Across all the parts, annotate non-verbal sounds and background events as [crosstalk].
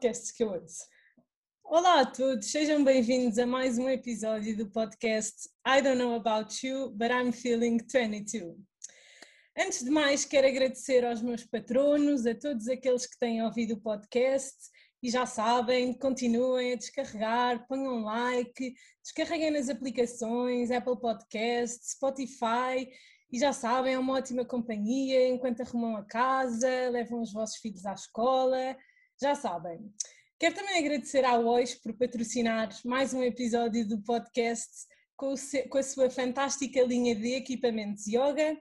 nos podcasts que eu ouço. Olá a todos, sejam bem-vindos a mais um episódio do podcast I Don't Know About You, but I'm Feeling 22. Antes de mais, quero agradecer aos meus patronos, a todos aqueles que têm ouvido o podcast e já sabem, continuem a descarregar, ponham like, descarreguem nas aplicações Apple Podcast, Spotify e já sabem, é uma ótima companhia enquanto arrumam a casa, levam os vossos filhos à escola, já sabem. Quero também agradecer à OIS por patrocinar mais um episódio do podcast com, a sua fantástica linha de equipamentos yoga.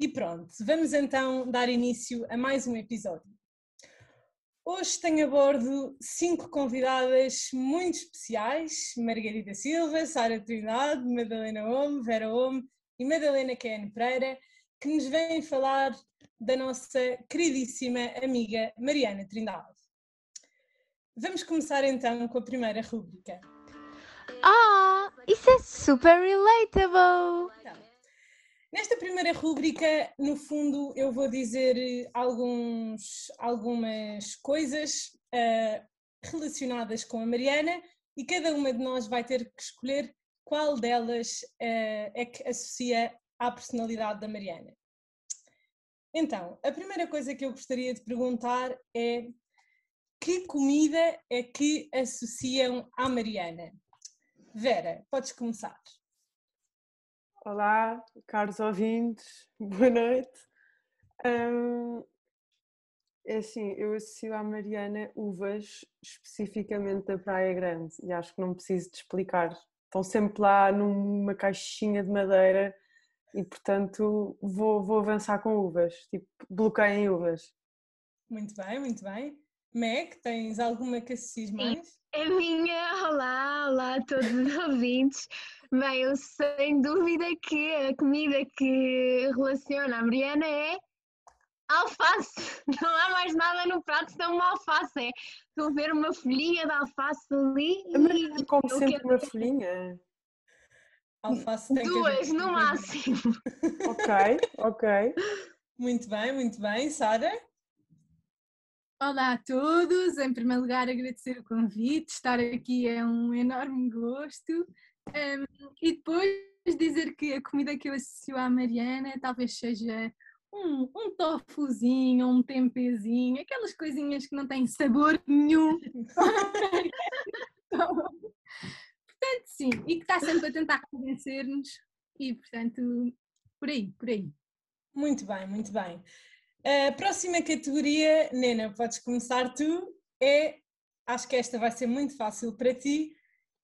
E pronto, vamos então dar início a mais um episódio. Hoje tenho a bordo cinco convidadas muito especiais: Margarida Silva, Sara Trindade, Madalena Ome, Vera Ome e Madalena Ken Pereira, que nos vêm falar da nossa queridíssima amiga Mariana Trindade. Vamos começar então com a primeira rúbrica. Ah, isso é super relatable! Então, nesta primeira rúbrica, no fundo, eu vou dizer alguns, algumas coisas uh, relacionadas com a Mariana e cada uma de nós vai ter que escolher qual delas uh, é que associa à personalidade da Mariana. Então, a primeira coisa que eu gostaria de perguntar é que comida é que associam à Mariana? Vera, podes começar. Olá, caros ouvintes, [laughs] boa noite. Um, é assim, eu associo à Mariana uvas especificamente da Praia Grande e acho que não preciso de explicar estão sempre lá numa caixinha de madeira e portanto vou, vou avançar com uvas, tipo bloqueio em uvas. Muito bem, muito bem. Meg, tens alguma que associes mais? A minha, olá, olá a todos os [laughs] ouvintes. Bem, eu sem dúvida que a comida que relaciona a Mariana é alface. [laughs] Não há mais nada no prato senão uma alface. É, estou a ver uma folhinha de alface ali. Mas como sempre quero... uma folhinha. Alface tem Duas no máximo. ok, ok. [laughs] Muito bem, muito bem. Sara? Olá a todos, em primeiro lugar agradecer o convite, estar aqui é um enorme gosto um, e depois dizer que a comida que eu associo à Mariana talvez seja um, um tofuzinho, um tempezinho, aquelas coisinhas que não têm sabor nenhum. [laughs] portanto, sim, e que está sempre a tentar convencer-nos e, portanto, por aí, por aí. Muito bem, muito bem. A próxima categoria, Nena, podes começar tu, é, acho que esta vai ser muito fácil para ti,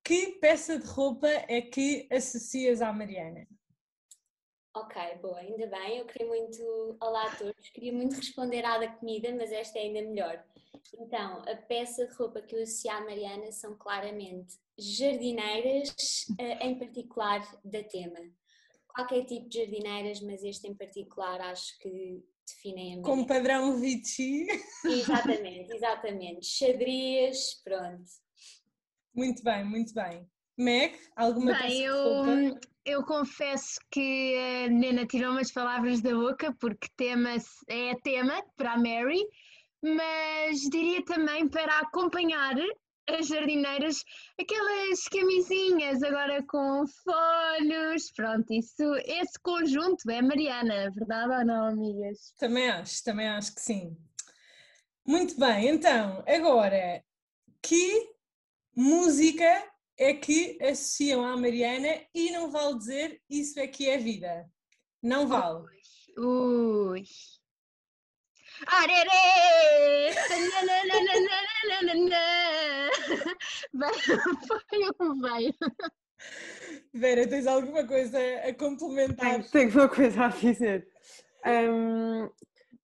que peça de roupa é que associas à Mariana? Ok, boa, ainda bem. Eu queria muito. Olá a todos, queria muito responder à da comida, mas esta é ainda melhor. Então, a peça de roupa que eu associo à Mariana são claramente jardineiras, eh, em particular da tema. Qualquer tipo de jardineiras, mas este em particular acho que definem a Mariana. Com padrão Vichy. Exatamente, exatamente. Xadrez, pronto. Muito bem, muito bem. Meg, alguma Bem, peça eu, eu confesso que a Nena tirou umas palavras da boca porque tema é tema para a Mary, mas diria também para acompanhar as jardineiras aquelas camisinhas agora com folhos, pronto, isso, esse conjunto é Mariana, verdade ou não, amigas? Também acho, também acho que sim. Muito bem, então, agora, que música é que associam à Mariana e não vale dizer isso é que é vida. Não vale. Ui. Arerê! Foi um veio. Vera, tens alguma coisa a complementar? Tenho uma coisa a dizer. Um,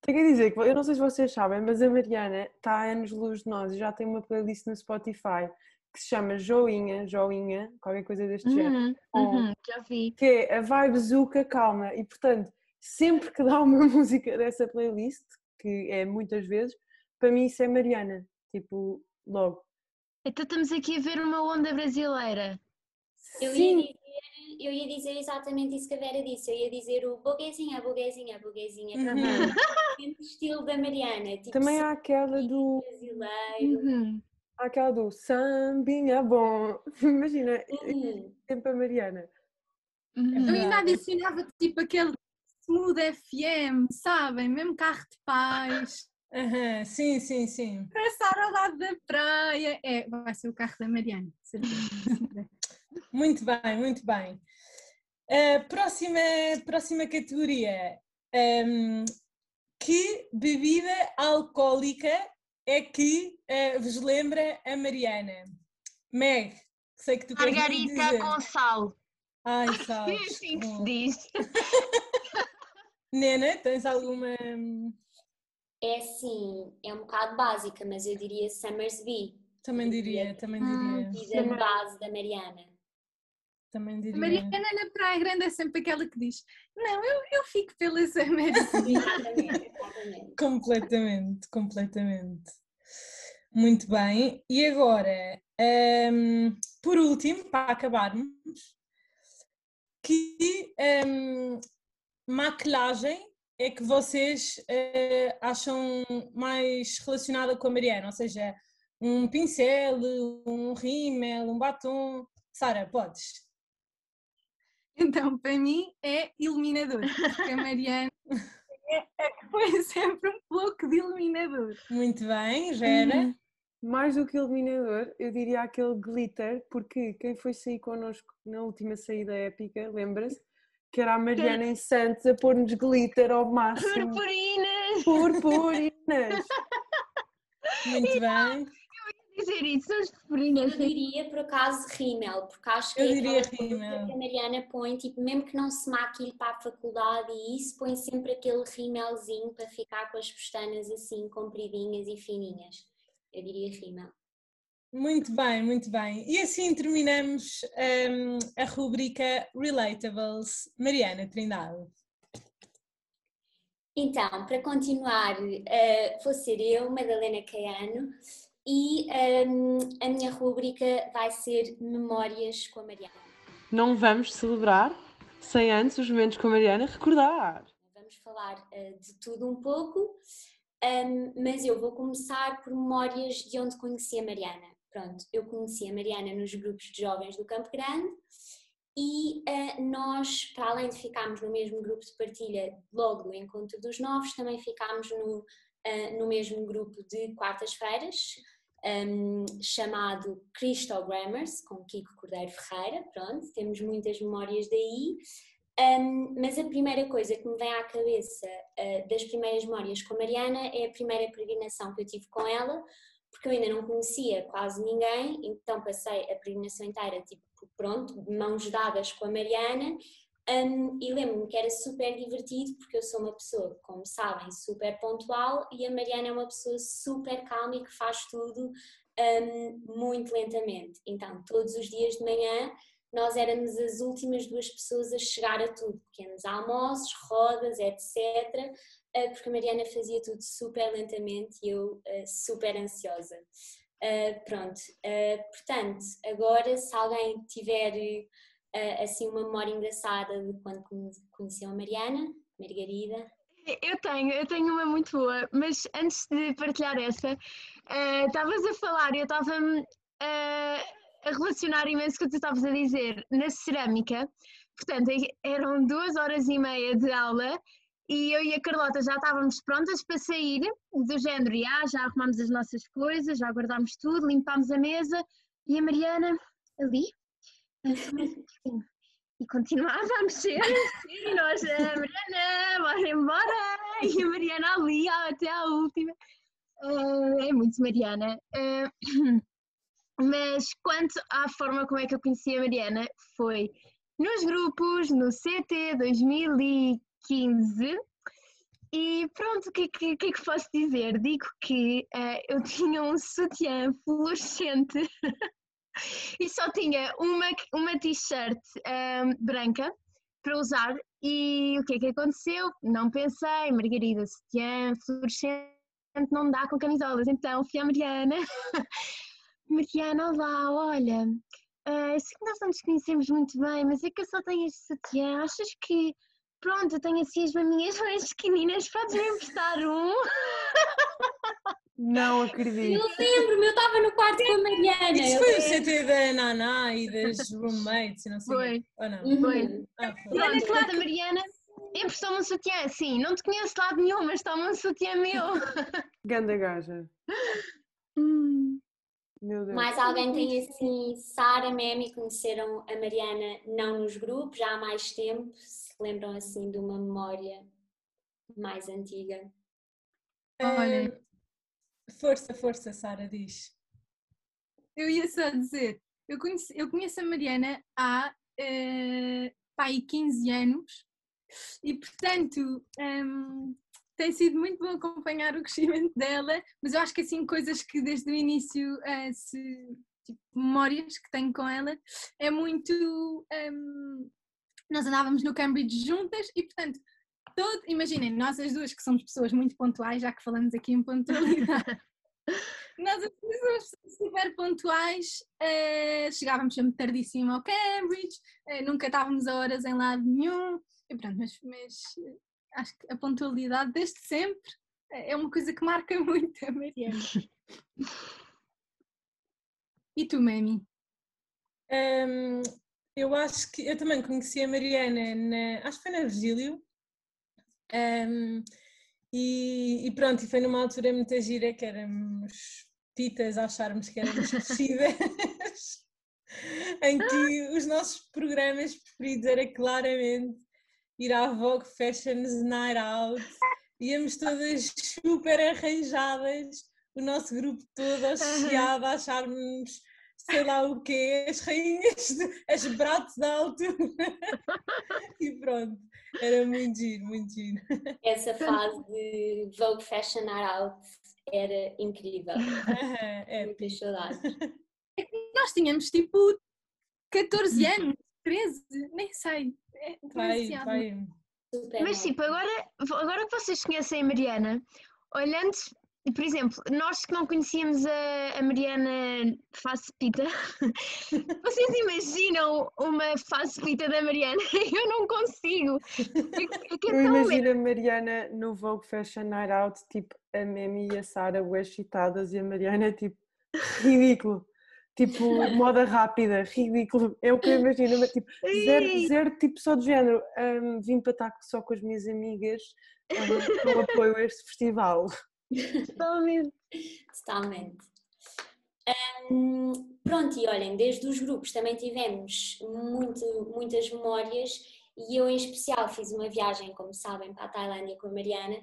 tenho a dizer que eu não sei se vocês sabem, mas a Mariana está a anos-luz de nós e já tem uma playlist no Spotify que se chama Joinha, Joinha, qualquer coisa deste Uhum, género, uhum, já vi. que é a vibe Zuka calma e portanto sempre que dá uma [laughs] música dessa playlist, que é muitas vezes, para mim isso é Mariana, tipo, logo. Então estamos aqui a ver uma onda brasileira. Eu ia, Sim, dizer, eu ia dizer exatamente isso que a Vera disse. Eu ia dizer o boguezinha, boguezinha, boguezinha. Uhum. Uhum. estilo da Mariana. Tipo, também há aquela do. brasileiro. Uhum. Há aquela do sambinha bom. [laughs] Imagina, Uhum. sempre a Mariana. Uhum. Eu ainda adicionava tipo aquele Smooth FM, sabem? Mesmo carro de paz, Aham, Sim, sim, sim. passar ao lado da praia. É, vai ser o carro da Mariana, certeza. [laughs] Muito bem, muito bem. Uh, próxima, próxima categoria. Um, que bebida alcoólica é que uh, vos lembra a Mariana? Meg, sei que tu queres muito Margarita com sal. Ai, [laughs] sabes. assim que se diz. [laughs] Nena, tens alguma... É assim, é um bocado básica, mas eu diria Summersby. Também diria, também Hum. diria. Vida base da Mariana. Também A diria. Mariana na Praia Grande é sempre aquela que diz: Não, eu, eu fico pela Summer. [laughs] Exatamente, exatamente. Completamente, completamente. Muito bem. E agora, hum, por último, para acabarmos, que hum, maquilhagem é que vocês eh, acham mais relacionada com a Mariana? Ou seja, um pincel, um rímel, um batom. Sara, podes? Então, para mim, é iluminador. Porque a Mariana é que põe sempre um pouco de iluminador. Muito bem, Gera. Uhum. Mais do que iluminador, eu diria aquele glitter, porque quem foi sair connosco na última saída épica, lembra-se? Que era a Mariana em Santos a pôr-nos glitter ao máximo. Purpurinas! Purpurinas! [laughs] Muito bem. Dizer isso, são as Eu purpurinas. diria, por acaso, rímel, porque acho que Eu é diria rímel. que a Mariana põe, tipo, mesmo que não se maquilhe para a faculdade e isso, põe sempre aquele rímelzinho para ficar com as pestanas assim, compridinhas e fininhas. Eu diria rímel. Muito bem, muito bem. E assim terminamos hum, a rubrica Relatables. Mariana Trindade. Então, para continuar, eh, vou ser eu, Madalena Caiano, e ehm, a minha rúbrica vai ser Memórias com a Mariana. Não vamos celebrar sem antes os momentos com a Mariana recordar. Vamos falar eh, de tudo um pouco, ehm, mas eu vou começar por memórias de onde conheci a Mariana. Pronto, eu conheci a Mariana nos grupos de jovens do Campo Grande e eh, nós, para além de ficarmos no mesmo grupo de partilha logo do Encontro dos Novos, também ficámos no, eh, no mesmo grupo de quartas-feiras, ehm, chamado Cristogrammers, com Kiko Cordeiro Ferreira. Pronto, temos muitas memórias daí. Um, mas a primeira coisa que me vem à cabeça uh, das primeiras memórias com a Mariana é a primeira peregrinação que eu tive com ela, porque eu ainda não conhecia quase ninguém, então passei a peregrinação inteira, tipo, pronto, de mãos dadas com a Mariana, um, e lembro-me que era super divertido, porque eu sou uma pessoa, como sabem, super pontual, e a Mariana é uma pessoa super calma e que faz tudo um, muito lentamente. Então, todos os dias de manhã nós éramos as últimas duas pessoas a chegar a tudo, pequenos almoços, rodas, etc. eh, Porque a Mariana fazia tudo super lentamente e eu eh, super ansiosa. Eh, Pronto, portanto, agora se alguém tiver assim uma memória engraçada de quando conhe- conheceu a Mariana, Margarida, Eu tenho, eu tenho uma muito boa, mas antes de partilhar essa, estavas a falar eu estava-me eh, a relacionar imenso com o que tu estavas a dizer na cerâmica. Portanto, e- eram duas horas e meia de aula e eu e a Carlota já estávamos prontas para sair, do género, "Ah, já arrumámos as nossas coisas, já guardámos tudo, limpámos a mesa e a Mariana ali, a. E continuava a mexer, a e nós, "Ah, Mariana, bora embora! E a Mariana ali, até à última. Ah, é muito Mariana. Ah, [clears throat] mas quanto à forma como é que eu conheci a Mariana, foi nos grupos, no CT 2015. E pronto, o que, é que, que é que posso dizer? Digo que ah, eu [laughs] tinha um sutiã fluorescente [laughs] e só tinha uma, uma t-shirt ah, branca para usar. E o que é que aconteceu? Não pensei, Margarida, sutiã fluorescente não dá com camisolas. Então fui à Mariana. [laughs] Mariana, olá, olha, ah, eu sei que nós não nos conhecemos muito bem, mas é que eu só tenho este sutiã. Achas que, pronto, eu tenho assim as maminhas [laughs] mais pequeninas, podes me emprestar um? Não acredito. Eu lembro-me, eu estava no quarto com a Mariana. Isso foi o. CT da Naná e das roommates não sei quê. Ou não? Uhum. Foi. Ah, foi. E que lá da Mariana emprestou-me um sutiã. Sim, não te conheço de lado nenhum, mas toma um sutiã meu. [laughs] Ganda gaja. Hum. Meu Deus. Mais alguém tem assim, Sara, Memi, conheceram a Mariana não nos grupos, já há mais tempo, se lembram assim de uma memória mais antiga. Olha. Força, força, Sara, diz. Eu ia só dizer, eu conheço, eu conheço a Mariana há pá, aí 15 anos e, portanto, hum, tem sido muito bom acompanhar o crescimento dela, mas eu acho que assim, coisas que desde o início, eh, se, tipo, memórias que tenho com ela, é muito. hum, nós andávamos no Cambridge juntas e, portanto, todo, imaginem, nós as duas que somos pessoas muito pontuais, já que falamos aqui em pontualidade. [laughs] Nós as duas somos pessoas super pontuais, eh, chegávamos sempre tardíssimo ao Cambridge, eh, nunca estávamos a horas em lado nenhum, e pronto, mas, mas, eh, acho que a pontualidade desde sempre é uma coisa que marca [laughs] muito a Mariana. E tu, Memi? Hum, eu acho que eu também conheci a Mariana, na, acho que foi na Virgílio. Hum, e, e pronto, e foi numa altura muito gira que éramos pitas a acharmos que éramos [laughs] crescidas, [laughs] em que os nossos programas preferidos era claramente ir à Vogue Fashions Night Out, íamos todas super arranjadas, o nosso grupo todo chiado a acharmos sei lá o quê, as rainhas, [laughs] as braços de alto [laughs] e pronto, era muito giro, muito giro. Essa fase de Vogue Fashion Out era incrível. É, Muitas saudades. [laughs] Nós tínhamos tipo 14 anos, 13, nem sei. É vai, vai. Mas tipo, agora, agora que vocês conhecem a Mariana, olhando, por exemplo, nós que não conhecíamos a, a Mariana face pita, [laughs] vocês imaginam uma face pita da Mariana? [laughs] Eu não consigo. É, é é Eu imagino a Mariana no Vogue Fashion Night Out, tipo, a Memi e a Sara bué excitadas e a Mariana, tipo, ridículo. Tipo, moda rápida, ridículo. É o que eu imagino, mas tipo, zero, zero tipo só de género. hum, vim para estar só com as minhas amigas hum, com apoio a este festival. Totalmente. Totalmente. Hum, pronto, e olhem, desde os grupos também tivemos muito, muitas memórias e eu em especial fiz uma viagem, como sabem, para a Tailândia com a Mariana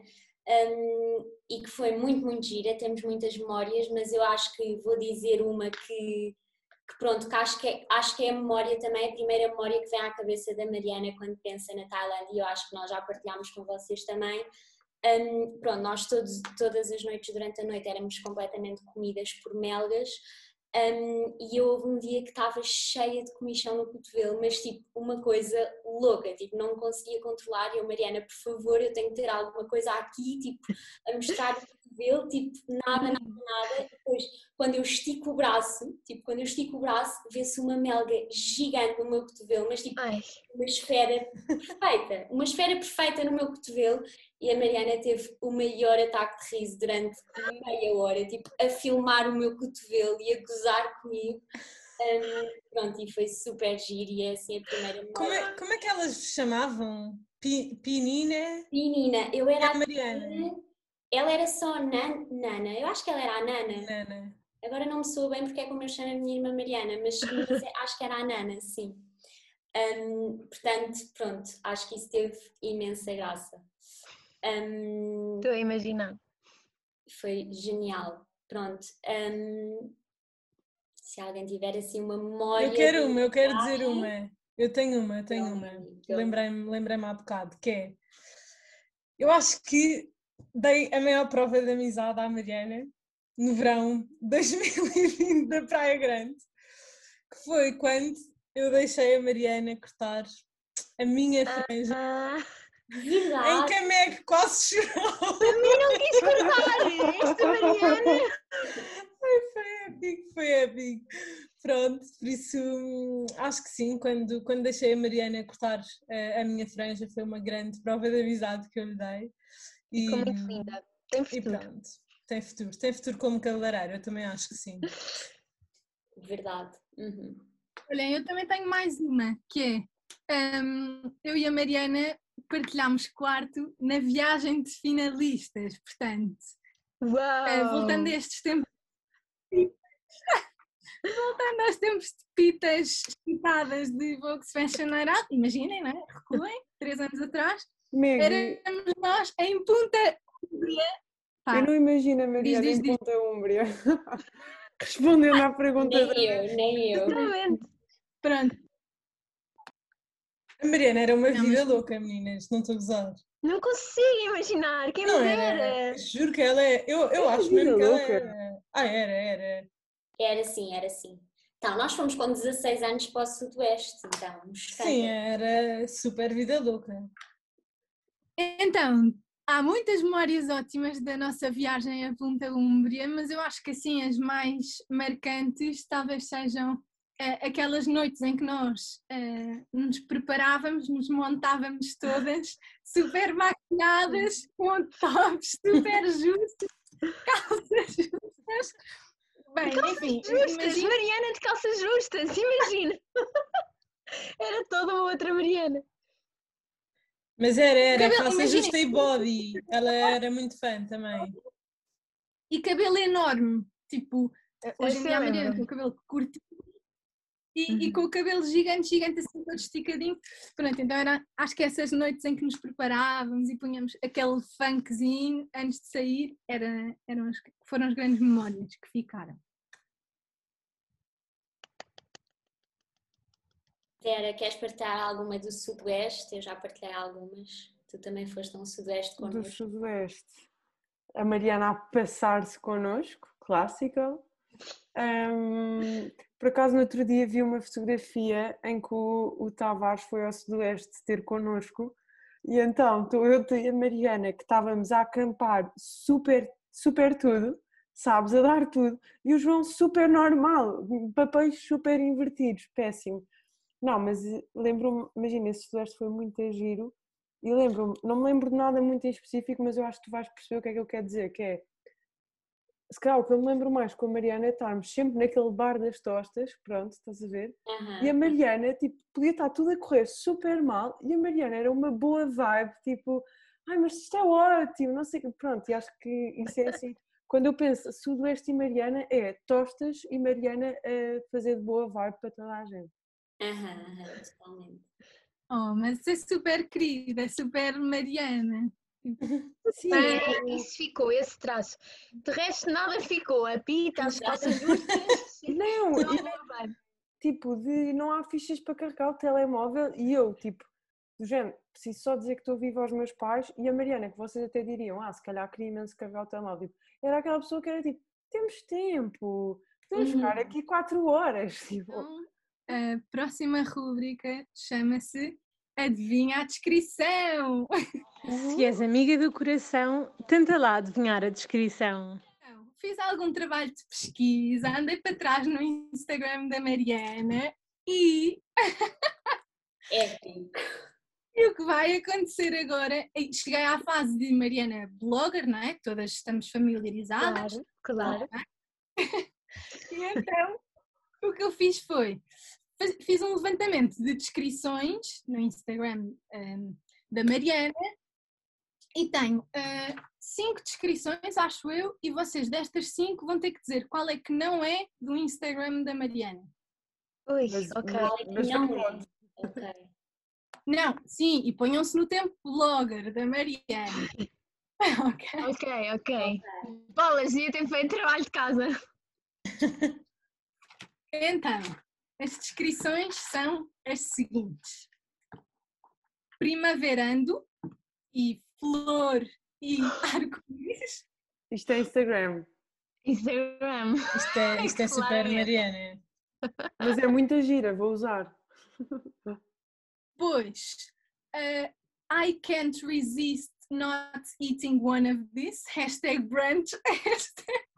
hum, e que foi muito, muito gira, temos muitas memórias, mas eu acho que vou dizer uma que, que pronto, que acho que, é, acho que é a memória também, a primeira memória que vem à cabeça da Mariana quando pensa na Tailândia eu acho que nós já partilhámos com vocês também, um, pronto, nós todos, todas as noites durante a noite éramos completamente comidas por melgas. Um, e eu houve um dia que estava cheia de comichão no cotovelo, mas tipo uma coisa louca, tipo não conseguia controlar. E eu, Mariana, por favor, eu tenho que ter alguma coisa aqui, tipo, a mostrar o cotovelo, tipo, nada, nada, nada. E depois, quando eu estico o braço, tipo, quando eu estico o braço, vê-se uma melga gigante no meu cotovelo, mas tipo, Ai, uma esfera perfeita, uma esfera perfeita no meu cotovelo e a Mariana teve o maior ataque de riso durante meia hora, tipo, a filmar o meu cotovelo e a gozar comigo. Hum, pronto, e foi super giro e é assim a primeira Como é, como é que elas chamavam? Pi- Pinina Menina, eu era a Mariana? ela era só Nan- Nana, eu acho que ela era a Nana. Nana. Agora não me sou bem porque é como eu chamo a minha irmã Mariana, mas, mas é- acho que era a Nana, sim. Hum, portanto, pronto, acho que isso teve imensa graça. Hum, estou a imaginar. foi genial. Pronto. hum, se alguém tiver assim uma memória. Eu quero uma, eu quero dizer uma. Eu tenho uma, eu tenho uma. então. Lembrei-me lembrei há bocado, que é. Eu acho que dei a maior prova de amizade à Mariana no verão 2020 [laughs] da Praia Grande, que foi quando eu deixei a Mariana cortar a minha franja Ah, em Verdade. que a Meg quase chorou. a mim não quis cortar! Esta Mariana! Ai, foi épico, foi épico. Pronto, por isso acho que sim, quando, quando deixei a Mariana cortar uh, a minha franja foi uma grande prova de amizade que eu lhe dei. E, Ficou muito linda, tem futuro. E pronto, tem futuro, tem futuro como cabeleireiro, eu também acho que sim. Verdade. Uhum. Olhem, eu também tenho mais uma, que é um, eu e a Mariana partilhámos quarto na viagem de finalistas, portanto, uh, voltando a estes tempos. [laughs] voltando aos tempos de pitas chitadas de Volkswagen Night imaginem, não é? Recuem, [laughs] três anos atrás, Amigo. éramos nós em Punta Umbria. Eu não imagino a Mariana diz, diz, em Punta Umbria. [laughs] Respondendo à pergunta. Nem eu, nem eu. Pronto. A Mariana era uma vida louca, meninas, não estou a gozar. Não consigo imaginar, quem não me dera. Juro que ela é. Eu, eu acho mesmo que ela era. Ah, era, era. Era sim, era sim. Então, nós fomos com 16 anos para o Sudoeste, então. Sim, era super vida louca. Então, há muitas memórias ótimas da nossa viagem a Punta Umbria, mas eu acho que assim as mais marcantes talvez sejam aquelas noites em que nós uh, nos preparávamos, nos montávamos todas super maquiadas, com tops super justos, [laughs] calças justas. Bem, calças enfim, justas, imagina... Mariana de calças justas, imagina! [laughs] Era toda uma outra Mariana. Mas era, era, cabelo, calça imagina, justa e body. Ela era muito fã também. E cabelo enorme, tipo, hoje em dia a Mariana com o cabelo curto e, uhum. e, com o cabelo gigante, gigante, assim todo esticadinho. Pronto, então era, acho que essas noites em que nos preparávamos e punhamos aquele funkzinho antes de sair, era, eram as, foram as grandes memórias que ficaram. Vera, queres partilhar alguma do Sudoeste? Eu já partilhei algumas. Tu também foste a um Sudoeste connosco. Do Sudoeste. A Mariana a passar-se connosco, clássica. Um, por acaso, no outro dia vi uma fotografia em que o, o Tavares foi ao Sudoeste ter connosco. E então, estou eu e a Mariana, que estávamos a acampar super, super tudo, sabes, a dar tudo, e o João super normal, papéis super invertidos, péssimo. Não, mas eh, lembro-me, imagina, esse Sudoeste foi muito giro e lembro-me, não me lembro de nada muito em específico, mas eu acho que tu vais perceber o que é que eu quero dizer, que é se calhar o que eu me lembro mais com a Mariana é estarmos sempre naquele bar das tostas, pronto, estás a ver? Uhum. E a Mariana, tipo, podia estar tudo a correr super mal e a Mariana era uma boa vibe, tipo, ai, mas isto é ótimo, não sei, pronto, e acho que isso é assim. Quando eu penso Sudoeste e Mariana, é tostas e Mariana a fazer de boa vibe para toda a gente. Aham, totalmente. Oh, mas é super querida, é super Mariana. Sim, é, isso ficou, esse traço. De resto, nada ficou. A pita, as calças justas. Não, e, tipo, de não há fichas para carregar o telemóvel e eu, tipo, do género, preciso só dizer que estou viva aos meus pais e a Mariana, que vocês até diriam, ah, se calhar queria imenso carregar o telemóvel. Tipo, era aquela pessoa que era tipo, temos tempo, podemos uhum. ficar aqui quatro horas. [laughs] Tipo. Então, a próxima rúbrica chama-se Adivinha a descrição! [laughs] Se és amiga do coração, tenta lá adivinhar a descrição. Então, fiz algum trabalho de pesquisa, andei para trás no Instagram da Mariana e. Épico! [laughs] E o que vai acontecer agora? É, cheguei à fase de Mariana blogger, não é? Todas estamos familiarizadas. Claro, claro. [laughs] e então, o que eu fiz foi fiz um levantamento de descrições no Instagram um, da Mariana e tenho uh, cinco descrições, acho eu, e vocês destas cinco vão ter que dizer qual é que não é do Instagram da Mariana. Ui, mas, ok. Mas, não é. Ok. Não, sim, e ponham-se no tempo blogger da Mariana. [laughs] ok. Ok, ok. Bolas, ia ter feito trabalho de casa. [laughs] Então, as descrições são as seguintes: primaverando e flor e arco-íris. Isto é Instagram. Instagram. Isto é, [laughs] isto é claro. super Mariana. Mas é muita gira, vou usar. Pois, uh, I can't resist not eating one of this. Hashtag brunch. [laughs] Hashtag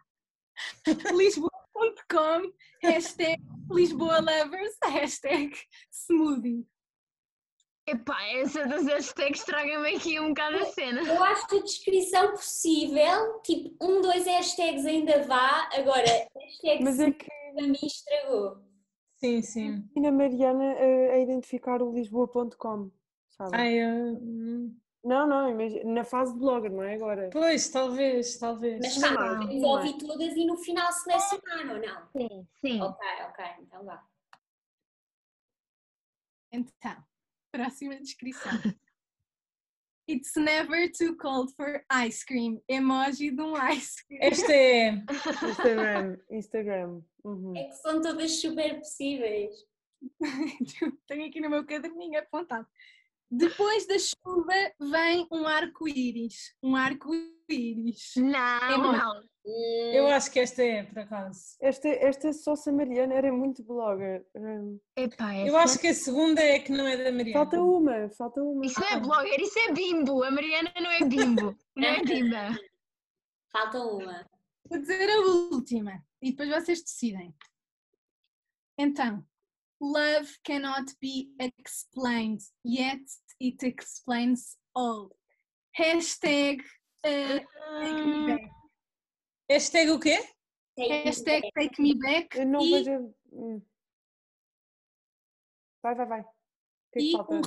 Lisboa lisboa.com, hashtag Lisboa Lovers, hashtag smoothie. Epá, essa das hashtags estraga-me aqui um bocado a cena. Eu acho que a descrição possível, tipo, um, dois hashtags ainda vá, agora, hashtag Mas é que para mim estragou. Sim, sim. e na Mariana a, a identificar o lisboa.com, sabe? Ai, eu- Não, não, imagina, na fase de blogger, não é agora? pois, talvez, talvez. Mas Não, tá, não, podemos não ouvir todas e no final selecionar, ou não? Sim, sim. Ok, ok, então vá. Então, próxima descrição. It's never too cold for ice cream. Emoji de um ice cream. Esta é. Instagram, Instagram. uhum. É que são todas super possíveis. [laughs] Tenho aqui no meu caderninho apontado. Depois da chuva vem um arco-íris. Um arco-íris. Não, Emoji. não. Hum, Eu acho que esta é, por acaso. Esta, esta Sossa Mariana era muito blogger. Hum, Epá, Eu essa- acho que a segunda é que não é da Mariana. Falta uma, falta uma. Isso não é blogger, isso é bimbo. A Mariana não é bimbo. Não é bimba. Falta uma. Vou dizer a última e depois vocês decidem. Então, love cannot be explained, yet it explains all. Hashtag, me back. Hashtag o quê? Hashtag take me back Eu não e, vejo. hum. Vai, vai, vai. O que é que e falta? um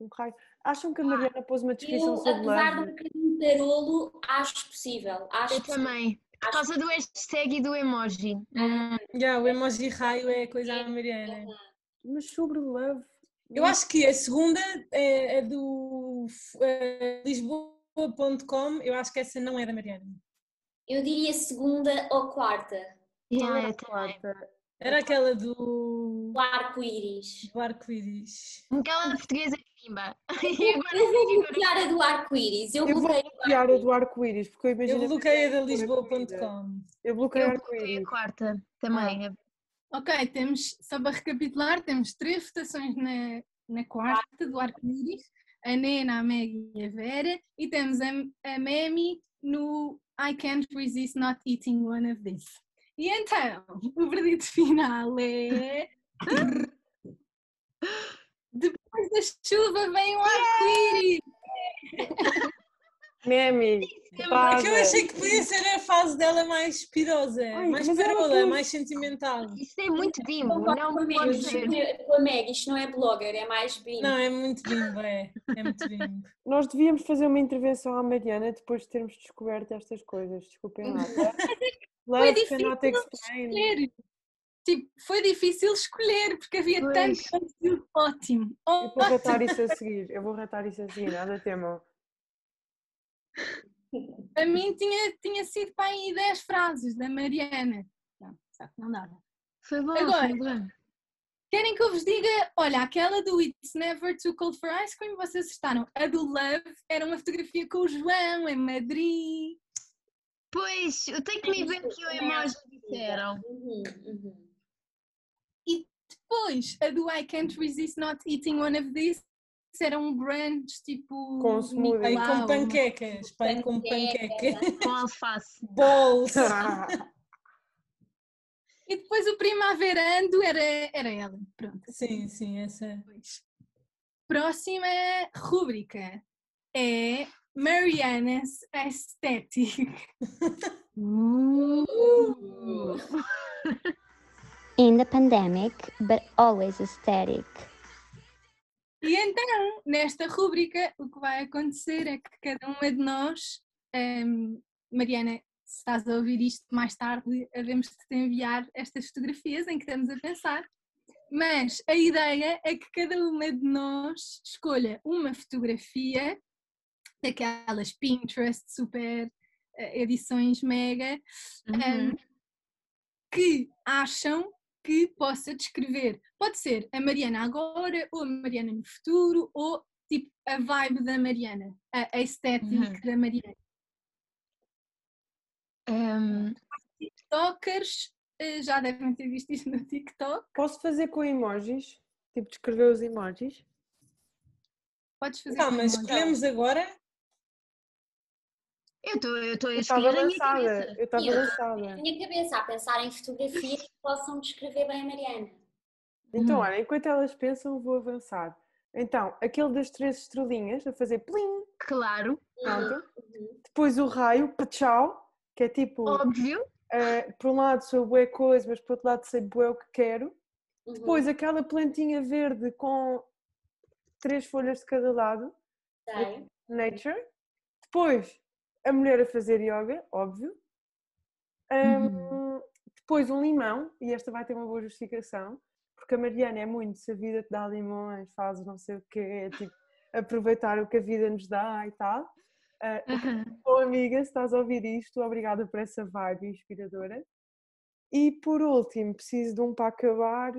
Um raio. Acham que a Mariana pôs uma descrição Eu, sobre apesar de um love? bocadinho tarolo, acho possível. Acho Eu possível. também. Por causa do hashtag e do emoji. Hum, Já, o emoji raio é coisa da Mariana. Mas sobre love. Eu acho que a segunda é, é do eh, Lisboa.com. Eu acho que essa não é da Mariana. Eu diria segunda ou quarta. yeah, eu também. quarta. Era aquela do, O arco-íris. do arco-íris. Aquela portuguesa é bimba. [laughs] [laughs] E agora Eu a do arco-íris. Eu Eu vou bloqueei bloquear a do arco-íris, porque eu imagino. Eu bloqueei a da Lisboa.com. Eu bloqueei Eu a bloqueei a arco-íris. quarta também. Ok, temos, só para recapitular, temos três votações na, na quarta do arco-íris, a Nena, a Meg e a Vera, e temos a, a Memi no I can't resist not eating one of these. E então, [laughs] o verdito final é. [laughs] Depois da chuva vem o arco-íris! [laughs] Memi, É que vaza. eu achei que podia ser a fase dela mais pirosa, Ai, mais parola, mais sentimental. Isso é muito bimbo. Não Meg, pode isto ser. não é- com a Meg, isto não é blogger, é mais bim. Não, é muito bimbo, é. É muito bimbo. [laughs] Nós devíamos fazer uma intervenção à Mariana depois de termos descoberto estas coisas. Desculpem lá. tá? Love difícil. Escolher. Tipo, foi difícil escolher, porque havia Pois. tanto conteúdo ótimo. Eu vou ratar isso a seguir. Eu vou ratar isso a seguir. Nada temam. A mim tinha, tinha sido para aí 10 frases da Mariana. Não, sabe que não dava. Foi bom, Agora. foi bom. Querem que eu vos diga, olha, aquela do It's Never Too Cold for Ice Cream, vocês acertaram. A do Love era uma fotografia com o João em Madrid. Pois, o Take Me Back e o emoji disseram. Uhum, uhum. Depois, a do I Can't Resist Not Eating One of These era um brunch tipo. Com smoothie. Aí Nicolau, com panquecas, pai com panqueca. Com alface. [laughs] [laughs] Balls. E depois o Primaverando era, era ela. Pronto. Sim, sim, essa. Depois. Próxima rúbrica é Mariana's Aesthetic. In the pandemic, but always aesthetic. E então, nesta rúbrica, o que vai acontecer é que cada uma de nós, hum, Mariana, se estás a ouvir isto mais tarde, havemos de te enviar estas fotografias em que estamos a pensar. Mas a ideia é que cada uma de nós escolha uma fotografia daquelas Pinterest super eh, edições mega Uhum. hum, que acham que possa descrever. Pode ser a Mariana agora, ou a Mariana no futuro, ou tipo a vibe da Mariana, a, a estética Uhum. da Mariana. Um, TikTokers eh, já devem ter visto isso no TikTok. Posso fazer com emojis? Tipo, descrever os emojis? Podes fazer Tá, com mas escolhemos agora. Eu estou eu estou a Eu estava escrever na minha cabeça. eu estava lançada. Na minha cabeça, a pensar em fotografias que possam descrever bem a Mariana. Então, Hum. olha, enquanto elas pensam, vou avançar. Então, aquele das três estrelinhas, a fazer plim, Claro, pronto. Uhum. Depois o raio, tchau, que é tipo, óbvio. eh, por um lado sou bué coisa, mas por outro lado sei bué o que quero. Uhum. Depois aquela plantinha verde com três folhas de cada lado, Sei. nature. Depois a mulher a fazer yoga, óbvio. Ahm, Depois um limão, e esta vai ter uma boa justificação, porque a Mariana é muito, se a vida te dá limões, fazes não sei o quê, é tipo aproveitar o que a vida nos dá e tal. Ah, Aham. Bom, amiga, se estás a ouvir isto, obrigada por essa vibe inspiradora. E por último, preciso de um para acabar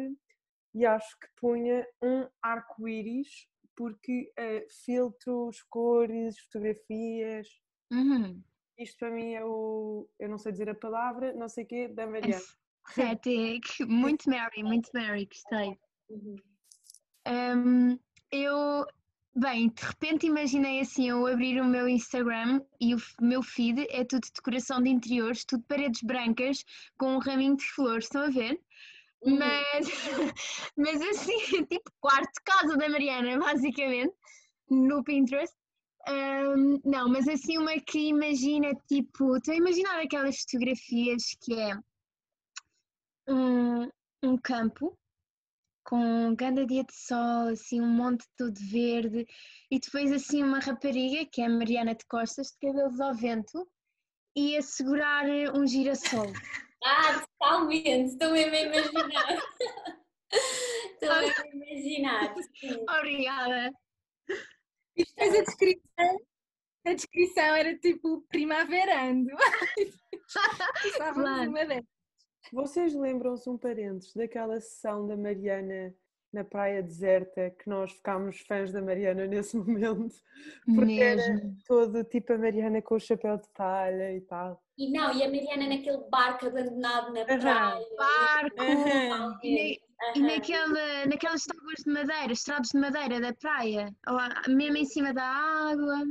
e acho que punha um arco-íris, porque eh, filtros, cores, fotografias, Uhum. isto para mim é o, eu não sei dizer a palavra, não sei o quê, da Mariana. Aesthetic. Muito Mary, muito Mary, gostei. Uhum. Hum, eu, bem, de repente imaginei assim, eu abrir o meu Instagram e o meu feed é tudo decoração de interiores, tudo paredes brancas com um raminho de flores, estão a ver? Uhum. Mas, [laughs] mas assim, [laughs] tipo quarto de casa da Mariana, basicamente, no Pinterest. Hum, não, mas assim uma que imagina, tipo, estou a imaginar aquelas fotografias que é um, um campo com um grande dia de sol, assim, um monte todo verde, e depois assim uma rapariga, que é a Mariana de Costas, de cabelos ao vento, e a segurar um girassol. [laughs] Ah, totalmente. Estou mesmo a imaginar. [laughs] Estou mesmo a imaginar. Sim. Obrigada! E depois a descrição, a descrição era tipo primaverando. [laughs] Estávamos Claro. Vocês lembram-se um parênteses daquela sessão da Mariana na praia deserta que nós ficámos fãs da Mariana nesse [laughs] momento? Porque era Mesmo. todo tipo a Mariana com o chapéu de palha e tal. E não, e a Mariana naquele barco abandonado na praia. Barco! Aham. E, e naquela, naquelas tábuas de madeira, estrados de madeira da praia, ou mesmo em cima da água.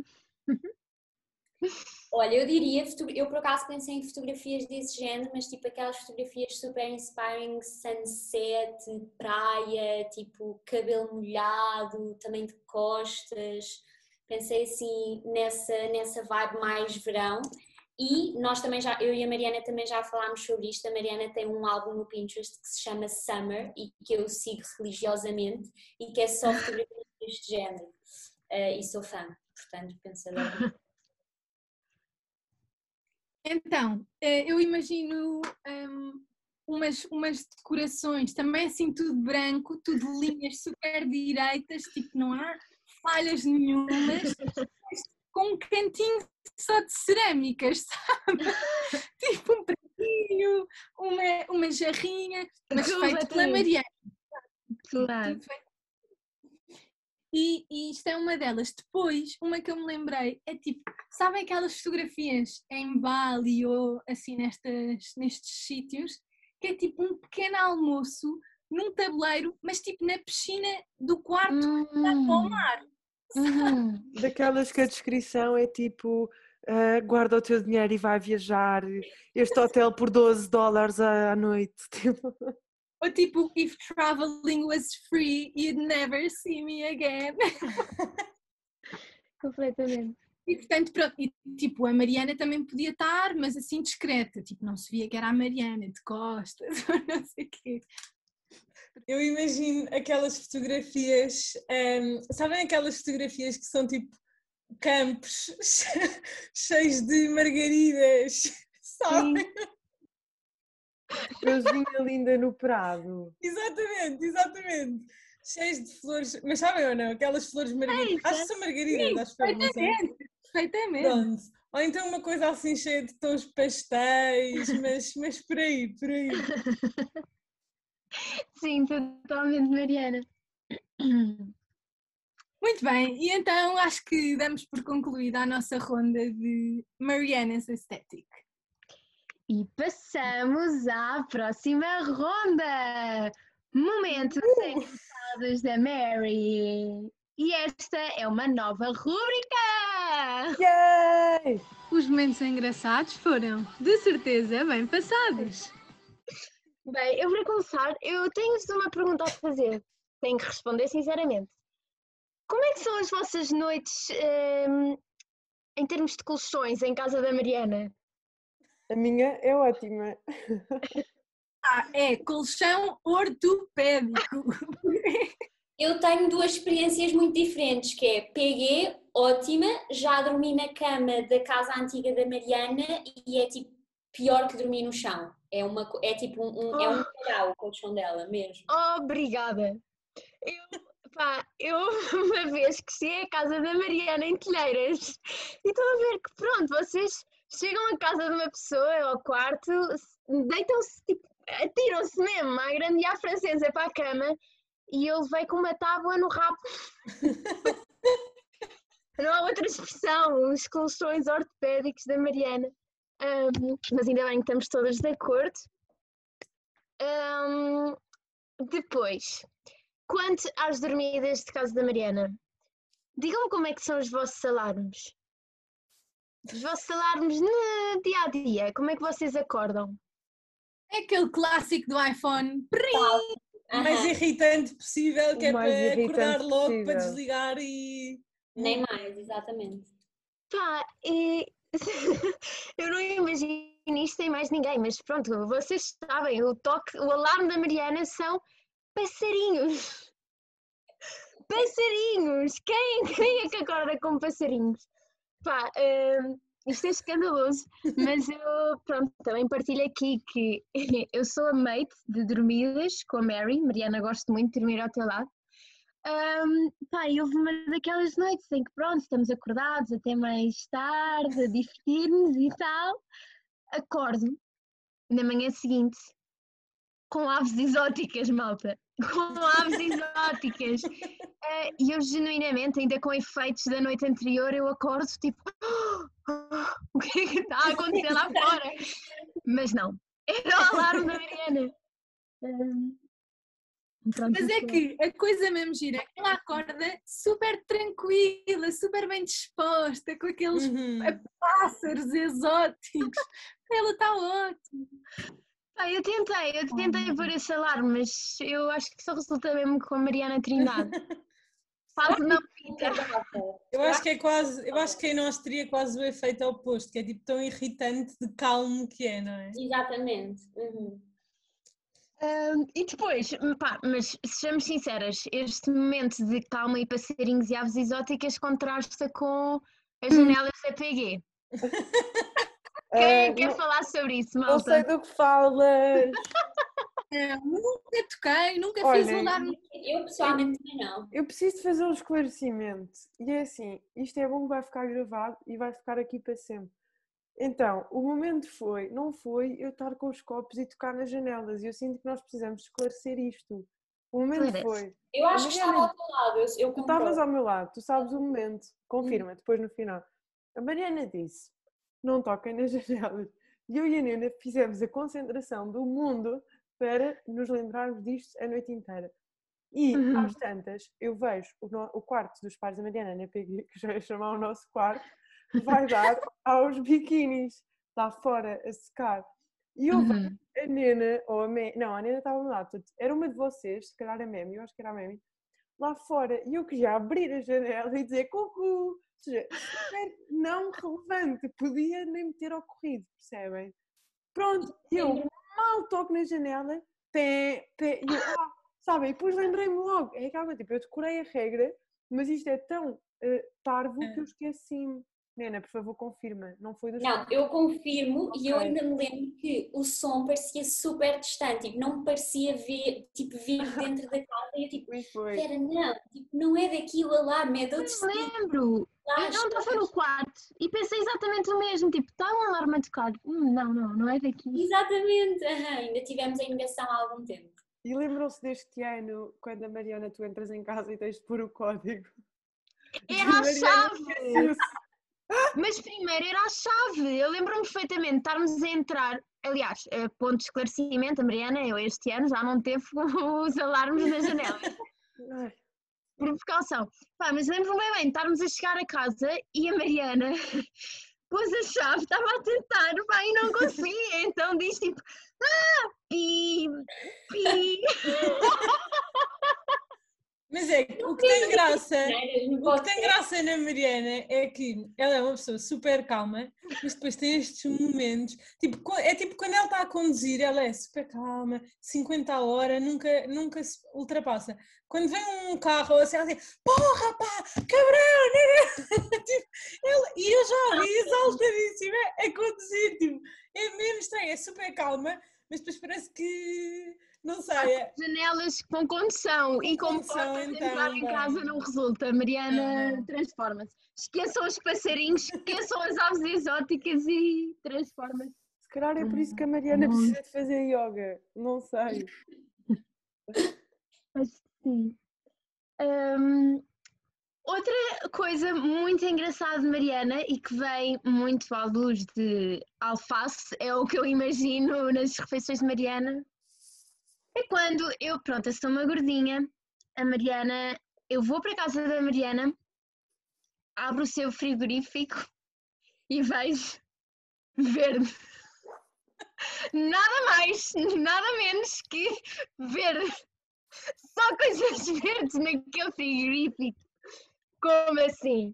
[laughs] Olha, eu diria, eu por acaso pensei em fotografias desse género, mas tipo aquelas fotografias super inspiring, sunset, praia, tipo cabelo molhado, também de costas. Pensei assim nessa, nessa vibe mais verão. E nós também já, eu e a Mariana também já falámos sobre isto. A Mariana tem um álbum no Pinterest que se chama Summer e que eu sigo religiosamente e que é só [laughs] fotografias deste género. Eh, e sou fã, portanto pensei logo. Então, eh, eu imagino hum, umas, umas decorações, também assim tudo branco, tudo linhas super direitas, tipo não há falhas nenhumas, mas [laughs] com um cantinho só de cerâmicas, [laughs] sabe? tipo um pratinho, uma, uma jarrinha, mas feito pela Completamente. Mariana. Claro. Feito. E, e isto é uma delas. Depois, uma que eu me lembrei é tipo, sabem aquelas fotografias em Bali ou assim nestas, nestes sítios, que é tipo um pequeno almoço num tabuleiro, mas tipo na piscina do quarto dá para o Hum, mar. Uhum. Daquelas que a descrição é tipo ah, guarda o teu dinheiro e vai viajar, este hotel por 12 dólares à à noite. [laughs] Tipo, Ou tipo, if traveling was free, you'd never see me again. [laughs] Completamente. E portanto, pronto, e, tipo, a Mariana também podia estar, mas assim discreta, tipo, não se via que era a Mariana, de costas, [laughs] ou não sei o quê. Eu imagino aquelas fotografias, hum, sabem aquelas fotografias que são tipo campos [laughs] cheios de margaridas, [laughs] sabem? Euzinha linda no Prado. Exatamente, exatamente. Cheios de flores, mas sabem ou não? Aquelas flores margaridas. Acho que são margaridas, acho que são. Perfeitamente, perfeitamente. Pronto. Ou então uma coisa assim cheia de tons pastéis, mas, mas por aí, por aí. [laughs] Sim, totalmente Mariana. Muito bem, e então acho que damos por concluída a nossa ronda de Mariana's Aesthetic. E passamos à próxima ronda! Momento engraçados da Mary! E esta é uma nova rúbrica! Yay! Os momentos engraçados foram, de certeza, bem passados. Bem, eu para começar, eu tenho-vos uma pergunta a fazer. Tenho que responder sinceramente. Como é que são as vossas noites hum, em termos de colchões em casa da Mariana? A minha é ótima. [laughs] Ah, é colchão ortopédico. [laughs] Eu tenho duas experiências muito diferentes, que é PG, ótima, já dormi na cama da casa antiga da Mariana e é tipo pior que dormir no chão. É, uma, é tipo um, um- é um calhau o colchão dela mesmo. Obrigada. Eu, pá, eu [laughs] uma vez que cheguei à casa da Mariana em Telheiras e estou a ver que pronto, vocês chegam à casa de uma pessoa ao quarto, deitam-se, tipo, atiram-se mesmo à grande e à francesa para a cama e eu levei com uma tábua no rabo. [laughs] Não há outra expressão, os colchões ortopédicos da Mariana. Ahm, mas ainda bem que estamos todas de acordo. Ahm, depois, quanto às dormidas de casa da Mariana, digam-me como é que são os vossos alarmes. Os vossos alarmes no dia a dia, como é que vocês acordam? É aquele clássico do iPhone. O mais irritante possível, que é para acordar logo, para possível. desligar e. Nem mais, exatamente. Pá, e- [laughs] eu não imagino isto em mais ninguém, mas pronto, vocês sabem, o toque, o alarme da Mariana são passarinhos. [laughs] Passarinhos! Quem, quem é que acorda com passarinhos? Pá, hum, isto é escandaloso, mas eu, pronto, também partilho aqui que [laughs] eu sou a mate de dormidas com a Mary. Mariana, gosto muito de dormir ao teu lado. Hum, pá, e houve uma daquelas noites em que, pronto, estamos acordados até mais tarde, a divertir-nos e tal. Acordo na manhã seguinte com aves exóticas, malta. Com aves exóticas. [laughs] Eh, E eu, genuinamente, ainda com efeitos da noite anterior, eu acordo tipo: [gasps] o que é que está a acontecer lá fora? [laughs] Mas não, era o alarme da Mariana. Pronto, Mas é que a coisa mesmo gira, é que ela acorda super tranquila, super bem disposta, com aqueles Uhum. pássaros exóticos. [laughs] Ela está ótima. Ah, eu tentei, eu tentei pôr esse alarme, mas eu acho que só resulta mesmo com a Mariana Trindade. Faz uma pinta. Eu acho que é quase, eu acho que em nós teria quase o efeito oposto, que é tipo tão irritante de calmo que é, não é? Exatamente. uhum. Ahm, e depois, pá, mas sejamos sinceras, este momento de calma e passarinhos e aves exóticas contrasta com as janelas da PG. Quem Ah, quer não, falar sobre isso, não sei malta? do que falas. [laughs] É, nunca toquei, nunca Olha, fiz um alarme. Eu pessoalmente também não. Eu preciso de fazer um esclarecimento. E é assim, isto é bom que vai ficar gravado e vai ficar aqui para sempre. Então, o momento foi, não foi eu estar com os copos e tocar nas janelas. E eu sinto que nós precisamos esclarecer isto. O momento foi, Eu acho que estava ao teu lado, eu, eu tu estavas ao meu lado, tu sabes o momento, confirma, depois no final. A Mariana disse, não toquem nas [laughs] janelas. E eu e a Nena fizemos a concentração do mundo para nos lembrarmos disto a noite inteira. E Uhum. às tantas, eu vejo o, no- o quarto dos pais da Mariana, na PG, que já ia chamar o nosso quarto, vai dar aos biquinis, está fora a secar. E eu Uhum. a Nena, ou a Memi, não, a Nena estava lá, portanto, era uma de vocês, se calhar a Memi, eu acho que era a Memi, lá fora, e eu queria abrir a janela e dizer cucu, ou seja, super não relevante, podia nem me ter ocorrido, percebem? Pronto, eu mal toco na janela, pé, pé, e eu, ah, sabem, e depois lembrei-me logo, é coisa, tipo, eu decorei a regra, mas isto é tão eh, parvo que eu esqueci-me. Nena, por favor, confirma, não foi dos Não, eu confirmo e eu ainda me lembro que o som parecia super distante, tipo, não me parecia ver, tipo, vir dentro da casa e eu tipo, espera, não, tipo, não é daqui o alarme, é de outro Eu sítio. lembro, lá eu não está." estava no quarto e pensei exatamente o mesmo, tipo, está um alarme a tocar. Hum, não, não, não é daqui. Exatamente, aham, ainda tivemos a inovação há algum tempo. E lembram-se deste ano, quando a Mariana, tu entras em casa e tens de pôr o código? [laughs] Era a chave! Mas primeiro era a chave. Eu lembro-me perfeitamente de estarmos a entrar. Aliás, ponto de esclarecimento, a Mariana, eu este ano já não teve [laughs] os alarmes na janela. Por precaução. Pá, mas lembro-me bem, bem de estarmos a chegar a casa e a Mariana [laughs] pôs a chave, estava a tentar, pá, e não conseguia. Então diz tipo, ah, pi, pi. [laughs] Mas é que o que tem graça, o que tem graça na Mariana é que ela é uma pessoa super calma, mas depois tem estes momentos, tipo, é tipo quando ela está a conduzir, ela é super calma, 50 a hora, nunca, nunca se ultrapassa. Quando vem um carro assim, ela diz, porra pá, cabrão, né, né?" [laughs] tipo, ela, e eu já a vi exaltadíssima a conduzir, tipo, é mesmo estranho, é super calma, mas depois parece que, não sei, é- Janelas com condução e com condução, portas então, entrar em bem. casa não resulta. Mariana transforma-se. Esqueçam os passarinhos, esqueçam as aves exóticas e transforma-se. Se calhar é por isso que a Mariana precisa de fazer yoga. Não sei. [laughs] Mas sim. Hum, outra coisa muito engraçada de Mariana e que vem muito à luz de alface, é o que eu imagino nas refeições de Mariana. É quando eu, pronto, eu uma gordinha, a Mariana, eu vou para a casa da Mariana, abro o seu frigorífico e vejo verde. Nada mais, nada menos que verde. Só coisas [laughs] verdes naquele frigorífico. Como assim?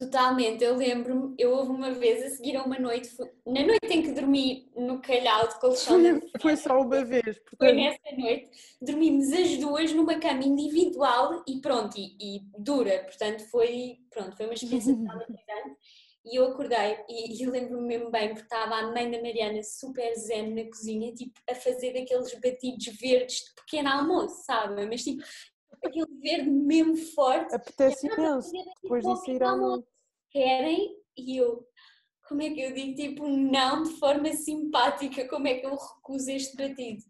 Totalmente, eu lembro-me, eu houve uma vez a seguir a uma noite, foi- na noite em que dormi no calhau de colchão da Foi, foi só uma vez. Foi Portanto, nessa noite, dormimos as duas numa cama individual e pronto, e, e dura, portanto foi, pronto, foi uma experiência [laughs] traumatizante. E eu acordei e, e eu lembro-me mesmo bem, porque estava a mãe da Mariana super zen na cozinha, tipo, a fazer daqueles batidos verdes de pequeno almoço, sabe? Mas tipo, aquele verde mesmo forte. apetece imenso. Depois para o disso ir à noite. Querem? E eu, como é que eu digo, tipo, não de forma simpática, como é que eu recuso este batido?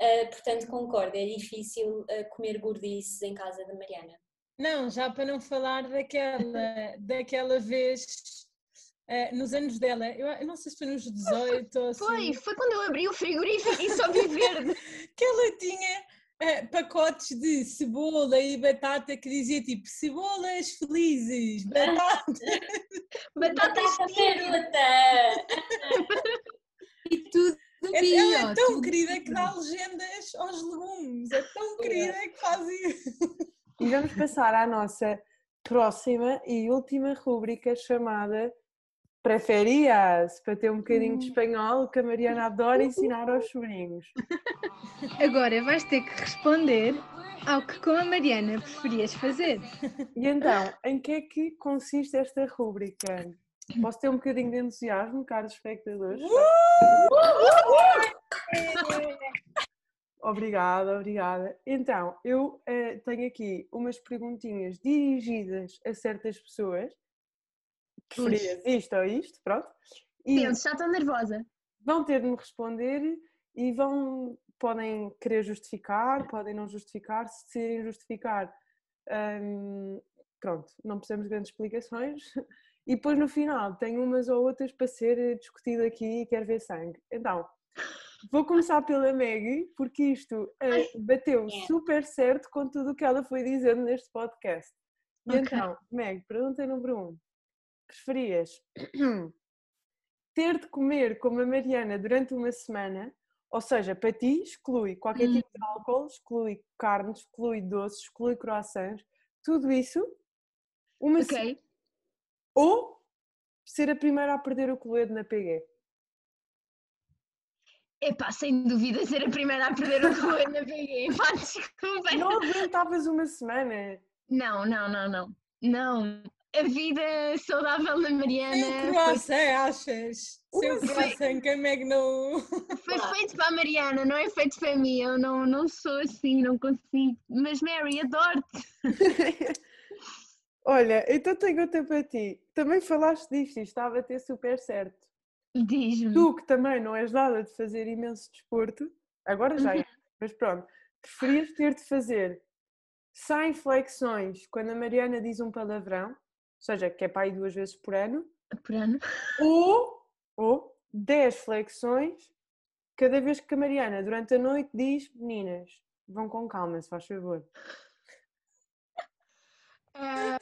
Ah, portanto, concordo, é difícil ah, comer gordices em casa da Mariana. Não, já para não falar daquela, [laughs] daquela vez eh, nos anos dela, eu, eu não sei se foi nos 18 ou Foi, assim, foi quando eu abri o frigorífico e só vi verde. [laughs] que ela tinha pacotes de cebola e batata que dizia tipo cebolas felizes, [laughs] batata. Batatas Batata garota! [laughs] E tudo É- bio. Ela é tão tudo querida que dá legendas aos legumes, é tão querida que faz isso. E vamos passar à nossa próxima e última rúbrica chamada Preferias, para ter um bocadinho de espanhol que a Mariana adora ensinar aos sobrinhos. Agora vais ter que responder ao que com a Mariana preferias fazer. E então, em que é que consiste esta rúbrica? Posso ter um bocadinho de entusiasmo, caros espectadores? Obrigada, obrigada. Então, eu eh, tenho aqui umas perguntinhas dirigidas a certas pessoas. Preferias isto ou isto, pronto. E Penso, já estou nervosa. vão ter de me responder e vão, podem querer justificar, podem não justificar. Se decidirem justificar, hum, pronto, não precisamos de grandes explicações. [laughs] E depois no final tenho umas ou outras para ser discutido aqui e quero ver sangue. Então, vou começar pela Maggie, porque isto eh, bateu é. super certo com tudo o que ela foi dizendo neste podcast. E Ok. então, Meg, pergunta número um. Preferias [clears throat] ter de comer como a Mariana durante uma semana, ou seja, para ti exclui qualquer Hum. tipo de álcool, exclui carne, exclui doces, exclui croissants, tudo isso, uma se- Ok. ou ser a primeira a perder o coledo na PG. Epá, sem dúvida ser a primeira a perder o coelho na PG. Pá, desculpa. Não aguentavas uma semana. Não, não, não, não. Não. A vida saudável da Sem Mariana foi, croissant, achas? Sem o Ui, croissant que a Meg não. foi feito para a Mariana, não é feito para mim. Eu não, não sou assim, não consigo. Mas Mary, adoro-te. [laughs] Olha, então tenho outra para ti. Também falaste disto e estava a ter super certo. Diz-me. Tu que também não és nada de fazer imenso desporto, agora já é, mas pronto, preferias ter de fazer 100 flexões quando a Mariana diz um palavrão, seja, que é para aí duas vezes por ano, Por ano. ou, ou 10 flexões cada vez que a Mariana durante a noite diz meninas, vão com calma, se faz favor. Ah,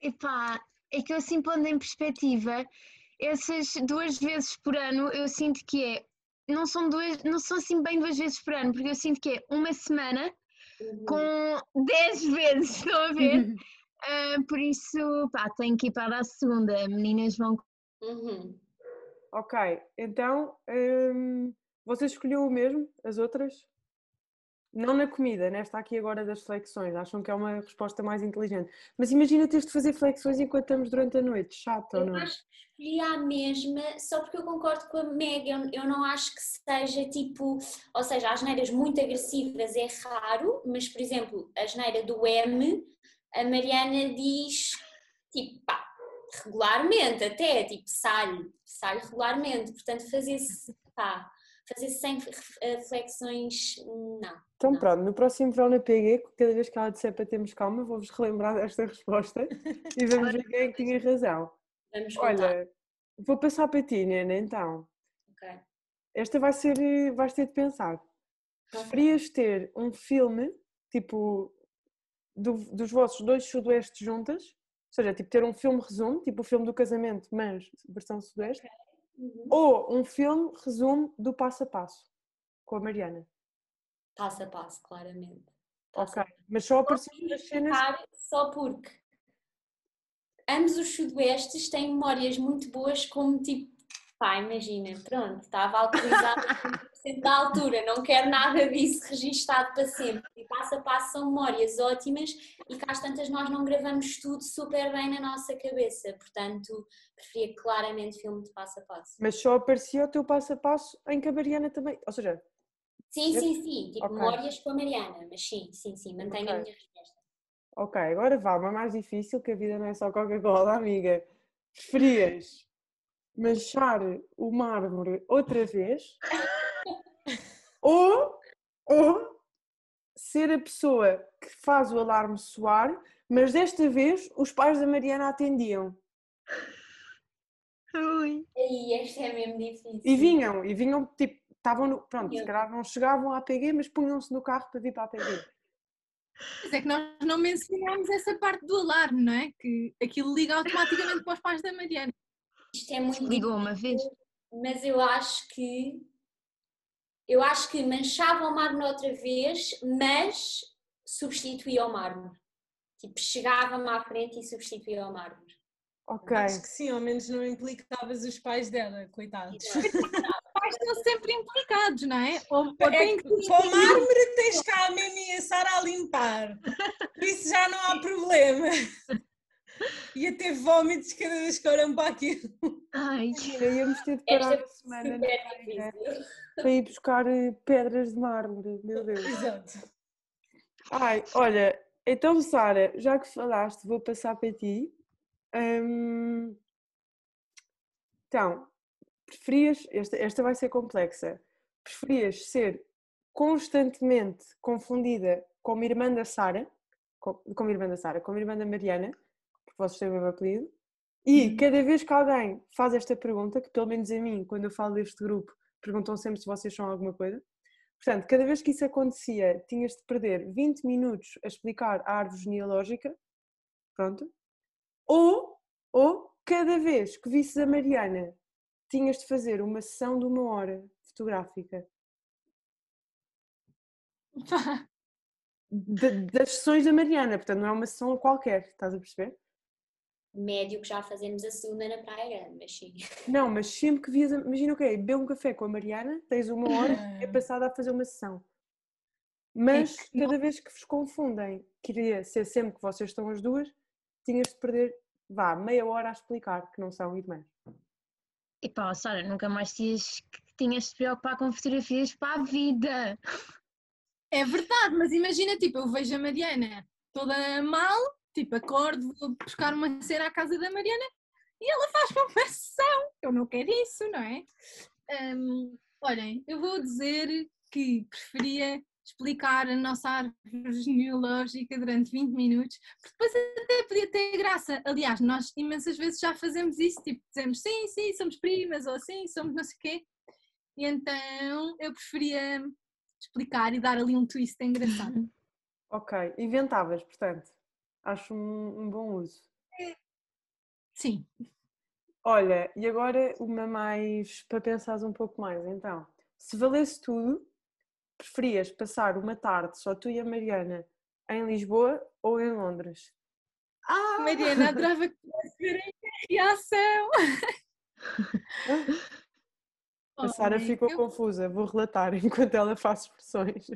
epá, é que eu assim pondo em perspectiva, essas duas vezes por ano eu sinto que é, não são duas, não são assim bem duas vezes por ano, porque eu sinto que é uma semana Uhum. com 10 vezes, estão a ver? [laughs] Ah, por isso, pá, tenho que ir para a segunda, meninas vão Uhum. Ok, então hum, você escolheu o mesmo, as outras? Não na comida, nesta aqui agora das flexões, acham que é uma resposta mais inteligente. Mas imagina teres de fazer flexões enquanto estamos durante a noite, chato ou Eu não? acho que escolhi a mesma, só porque eu concordo com a Meg, eu, eu não acho que seja tipo, ou seja, as neiras muito agressivas é raro, mas por exemplo, a geneira do M, a Mariana diz tipo, pá, regularmente até, tipo, sai, sai regularmente, portanto fazer, pá, fazer sem eh, flexões, não. Então Não. pronto, no próximo verão na PG, cada vez que ela disser para termos calma, vou-vos relembrar desta [laughs] resposta e vamos ver quem é que tinha razão. Vamos contar, Olha, vou passar para ti, Nena, então. ok? Esta vai ser, eh, vais ter de pensar. Preferias ter um filme, tipo, do- dos vossos dois sudoestes juntas? Ou seja, tipo, ter um filme resumo, tipo o filme do casamento, mas versão sudoeste? Uhum. Ou um filme resumo do passo a passo, com a Mariana? Passo a passo, claramente. Passo a Ok, mas só apareciam as cenas... só porque ambos os sudoestes têm memórias muito boas, como tipo, pá, imagina, pronto, estava alcoolizada [laughs] a 50% da altura, não quero nada disso registado para sempre. E passo a passo são memórias ótimas e cá às tantas nós não gravamos tudo super bem na nossa cabeça, portanto, preferia claramente filme de passo a passo. Mas só aparecia o teu passo a passo em que a Mariana também. Ou seja, Sim, sim, sim, tipo Ok. memórias com a Mariana, mas sim, sim, sim, mantenho a Ok. minha resposta. ok, agora vá, uma mais difícil, que a vida não é só Coca-Cola, amiga. Preferias manchar o mármore outra vez ou, ou ser a pessoa que faz o alarme soar, mas desta vez os pais da Mariana atendiam Ui. Aí, esta é mesmo difícil. e vinham, e vinham tipo, estavam no, pronto, se calhar não chegavam à APG, mas punham-se no carro para vir para a APG. Mas é que nós não mencionámos essa parte do alarme, não é? Que aquilo liga automaticamente para os pais da Mariana. Isto é muito Ligou uma vez. mas eu acho que eu acho que manchava o mármore outra vez, mas substituía o mármore. Tipo, chegava-me à frente e substituía o mármore. Ok, Acho que sim, ao menos não implicavas os pais dela, coitados. [laughs] Os pais estão sempre implicados, não é? Ou, ou É que com o mármore tens cá a Mimi e a Sara a limpar. Por isso já não há problema. [laughs] Ia ter vómitos cada vez que olham para aquilo. Ai, Imagina, íamos ter de parar é a semana na praia para ir buscar eh, pedras de mármore, meu Deus. Exato. Ai, olha, então Sara, já que falaste, vou passar para ti. Hum, então, preferias, esta, esta vai ser complexa, preferias ser constantemente confundida com a irmã da Sara, com, com a irmã da Sara, com a irmã da Mariana, porque vocês têm o mesmo apelido, e cada vez que alguém faz esta pergunta, que pelo menos a mim, quando eu falo deste grupo, perguntam sempre se vocês são alguma coisa, Portanto, cada vez que isso acontecia, tinhas de perder 20 minutos a explicar a árvore genealógica, pronto, ou, ou cada vez que visses a Mariana, tinhas de fazer uma sessão de uma hora fotográfica. [laughs] De- das sessões da Mariana, portanto não é uma sessão qualquer, estás a perceber? Médio que já fazemos a segunda na Praia Grande, mas sim. Não, mas sempre que vias, imagina o okay, beber um café com a Mariana, tens uma hora, é Ah. passada a fazer uma sessão. Mas que cada vez que vos confundem, queria ser sempre que vocês estão as duas, tinhas de perder, vá, meia hora a explicar que não são irmãs. e pá, Sara, nunca mais tinhas, tinhas de te preocupar com fotografias para a vida. É verdade, mas imagina, tipo, eu vejo a Mariana toda mal, tipo, acordo, vou buscar uma cena à casa da Mariana e ela faz uma sessão. Eu não quero isso, não é? Hum, olhem, eu vou dizer que preferia explicar a nossa árvore genealógica durante 20 minutos, porque depois até podia ter graça. Aliás, nós imensas vezes já fazemos isso, tipo, dizemos sim, sim, somos primas, ou sim, somos não sei o quê. E então eu preferia explicar e dar ali um twist engraçado. Ok, inventavas, portanto. Acho um, um bom uso. Sim. Olha, e agora uma mais para pensares um pouco mais. Então, se valesse tudo, preferias passar uma tarde só tu e a Mariana em Lisboa ou em Londres? Ah! Mariana, [laughs] adorava que ver a reação. [laughs] [laughs] A Sara ficou eu- confusa, vou relatar enquanto ela faz expressões.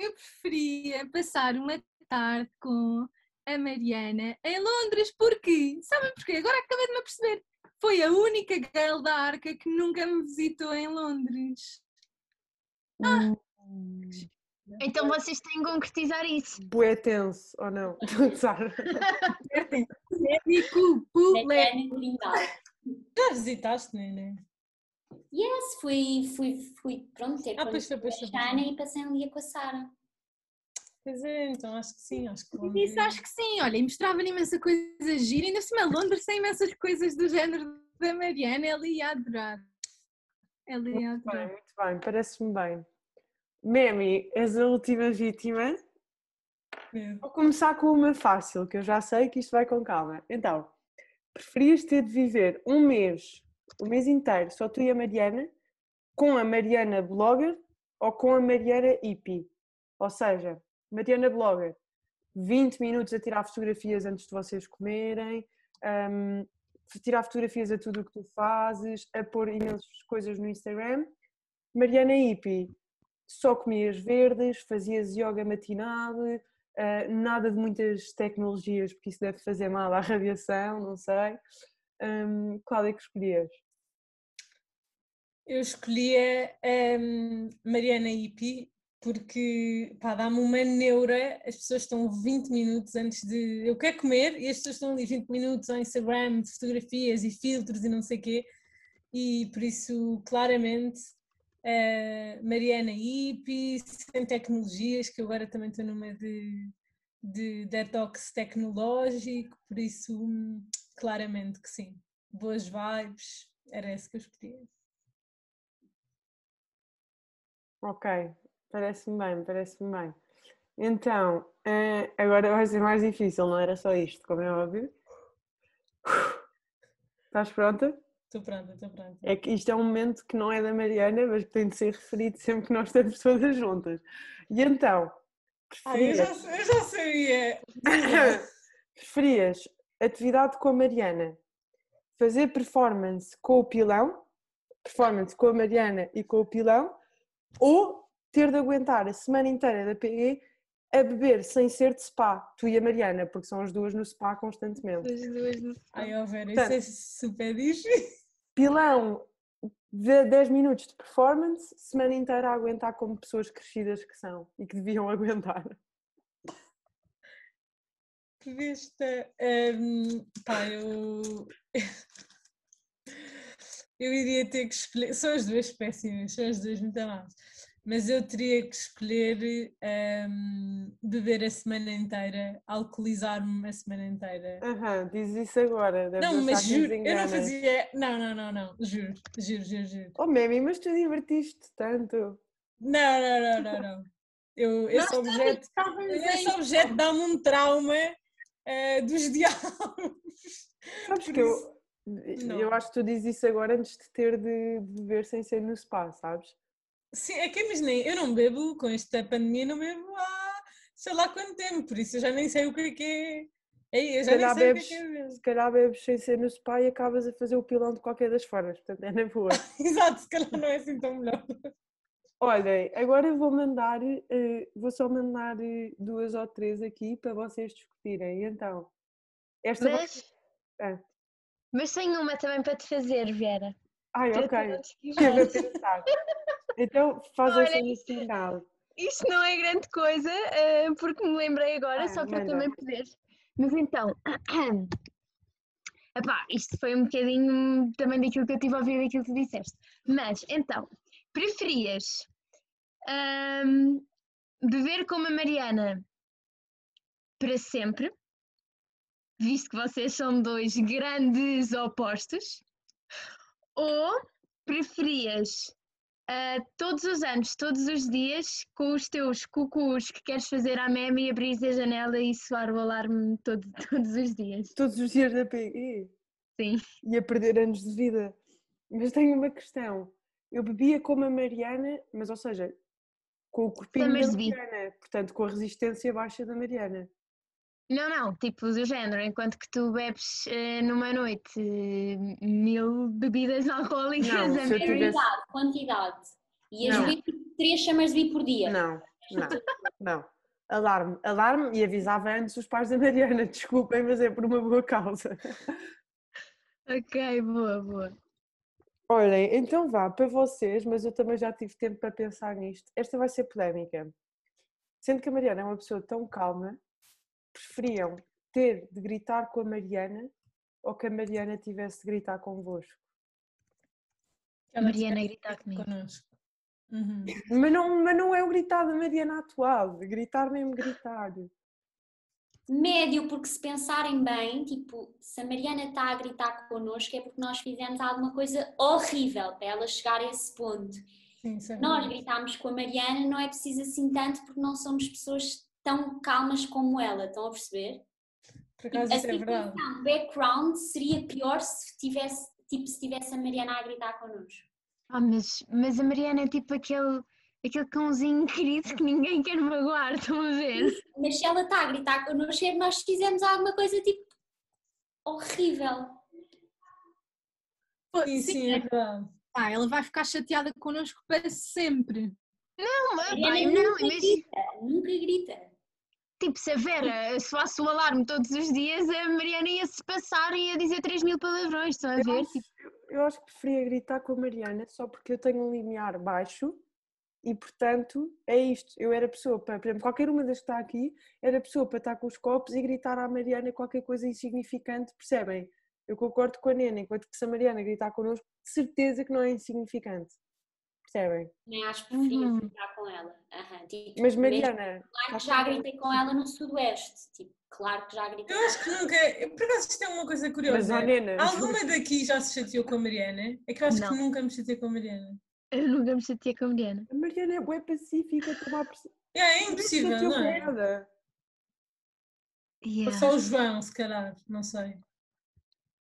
Eu preferia passar uma tarde com a Mariana em Londres, porque, sabem porquê? Agora acabei de me aperceber. Foi a única girl da arca que nunca me visitou em Londres. Então vocês têm que concretizar isso. Bué tenso, ou não? Sara? Épico, pulé. Mariana Lindau. Já visitaste, Nene? Yes, fui, fui, fui, pronto, ter Ah, com pois foi, pois foi, a foi. e passei um dia com a Sara. Pois é, então acho que sim, acho que disse, acho que sim, olha, e mostrava-lhe imensa coisa gira, ainda por cima Londres tem imensas coisas do género da Mariana, ela ia adorar. Ela ia Muito bem, adorar. muito bem, parece-me bem. Memi, és a última vítima. Vou começar com uma fácil, que eu já sei que isto vai com calma. Então, preferias ter de viver um mês, o mês inteiro, só tu e a Mariana, com a Mariana blogger ou com a Mariana hippie? Ou seja, Mariana blogger, 20 minutos a tirar fotografias antes de vocês comerem, hum, tirar fotografias a tudo o que tu fazes, a pôr imensas coisas no Instagram. Mariana hippie, só comias verdes, fazias yoga matinal, Uh, nada de muitas tecnologias, porque isso deve fazer mal à radiação, não sei. Um, qual é que escolhias? Eu escolhia hum, Mariana Ipi porque dá-me uma neura, as pessoas estão 20 minutos antes de eu quero comer e as pessoas estão ali 20 minutos ao Instagram de fotografias e filtros e não sei o quê e por isso claramente eh, Mariana Ipi, sem tecnologias, que agora também estou numa de, de detox tecnológico, por isso hum, claramente que sim, boas vibes, era esse que eu escolhia. Ok, parece-me bem, parece-me bem. Então, eh, agora vai ser mais difícil, não era só isto, como é óbvio. Estás pronta? Estou pronta, estou pronta. É que isto é um momento que não é da Mariana, mas que tem de ser referido sempre que nós estamos todas juntas. E então, Ah, eu, já, preferias, eu já sabia. [laughs] preferias atividade com a Mariana, fazer performance com o pilão, performance com a Mariana e com o pilão, ou ter de aguentar a semana inteira da PE a beber sem ser de spa, tu e a Mariana, porque são as duas no spa constantemente. As duas no Ai, ó Vera, Portanto- isso é super difícil. Pilão de 10 minutos de performance, semana inteira a aguentar como pessoas crescidas que são e que deviam [laughs] aguentar. Que besta. Hum, pá, eu. [laughs] Eu iria ter que escolher. São as duas péssimas, são as duas muito más. Mas eu teria que escolher hum, beber a semana inteira, alcoolizar-me a semana inteira. Aham, diz isso agora. Não, mas juro, eu não fazia. Não, não, não, não, juro, juro, juro, juro. Oh, Memi, mas tu divertiste tanto. Não, não, não, não, não. Eu, esse objeto, Estávamos esse objeto dá-me um trauma eh, dos [laughs] diabos. Sabes Por que eu, eu acho que tu dizes isso agora antes de ter de, beber sem ser no spa, sabes? Sim, é que imaginei, eu não bebo com esta pandemia, não bebo há sei lá quanto tempo, por isso eu já nem sei o que é que é. Ei, eu Se já nem sei o que é bebes, que é se calhar bebes sem ser no spa e acabas a fazer o pilão de qualquer das formas, portanto é na boa. [laughs] Exato, se calhar não é assim tão melhor. Olhem, agora eu vou mandar, eh, vou só mandar eh, duas ou três aqui para vocês discutirem. Então, esta Mas, Ah. mas tenho uma também para te fazer, Vera. Ai, Para ok. esquivares. [laughs] pensar. Então faz Olha, no isto- final. Isto não é grande coisa, eh, porque me lembrei agora, Ah, só para manda. também poder. Mas então, [coughs] epá, isto foi um bocadinho também daquilo que eu tive a ouvir daquilo que tu disseste. Mas, então, preferias ahm, beber como a Mariana para sempre, visto que vocês são dois grandes opostos, ou preferias ah, todos os anos, todos os dias, com os teus cucus que queres fazer à meme e abrir a janela e soar o alarme todo, [laughs] todos os dias. Todos os dias da PE. Sim. Ia perder anos de vida. Mas tenho uma questão. Eu bebia como a Mariana, mas ou seja, com o corpinho da Summers. Mariana, portanto com a resistência baixa da Mariana. Não, não, tipo do género, enquanto que tu bebes eh, numa noite eh, mil bebidas [laughs] alcoólicas, Não, a eu Mary- tivesse- Quantidade, Não. beber tipo 3 chamas de por dia. Não, não, não. Alarme, alarme e avisava antes os pais da Mariana, [laughs] desculpem, mas é por uma boa causa. Ok, boa, boa. Olhem, então vá para vocês, mas eu também já tive tempo para pensar nisto. Esta vai ser polémica. Sendo que a Mariana é uma pessoa tão calma, preferiam ter de gritar com a Mariana ou que a Mariana tivesse de gritar convosco? Ela Mariana gritar comigo. connosco. Uhum. Mas não, mas não é o gritar da Mariana atual, gritar mesmo gritar. Médio, porque se pensarem bem, tipo, se a Mariana está a gritar connosco é porque nós fizemos alguma coisa horrível para ela chegar a esse ponto. Sim, Nós gritámos com a Mariana, não é preciso assim tanto porque não somos pessoas tão calmas como ela, estão a perceber? Por acaso a isso é verdade. situação, background seria pior se tivesse, tipo, se tivesse a Mariana a gritar connosco. Ah, mas, mas a Mariana é tipo aquele, aquele cãozinho [laughs] querido que ninguém quer magoar, estão a ver? Mas se ela está a gritar connosco é que nós fizemos alguma coisa tipo horrível. Sim, sim, é pá, ela vai ficar chateada connosco para sempre. Não, mas, pai, não, nunca mas grita, nunca grita. tipo, se a Vera se faço o alarme todos os dias, a Mariana ia se passar e ia dizer 3 mil palavrões, estão a Eu ver? acho, Tipo, eu acho que preferia gritar com a Mariana só porque eu tenho um limiar baixo e, portanto, é isto. Eu era pessoa para, por exemplo, qualquer uma das que está aqui, era pessoa para estar com os copos e gritar à Mariana qualquer coisa insignificante, percebem? Eu concordo com a Nena, enquanto que se a Mariana gritar connosco, de certeza que não é insignificante. Percebem? Nem acho que preferia Uhum. gritar com ela. Aham, tipo, Mas Mariana, Claro que já gritei com ela no Sudoeste. Tipo, claro que já gritei. Eu acho que nunca. Por acaso isto é uma coisa curiosa. mas a Nena, Alguma daqui já se chateou com a Mariana? É que eu acho Não. que nunca me chateei com a Mariana. Eu nunca me chateei com a Mariana. a Mariana é bué pacífica, pressão. É, é impossível, chateou não é? nada. Ou Yeah. só o João, se calhar, não sei.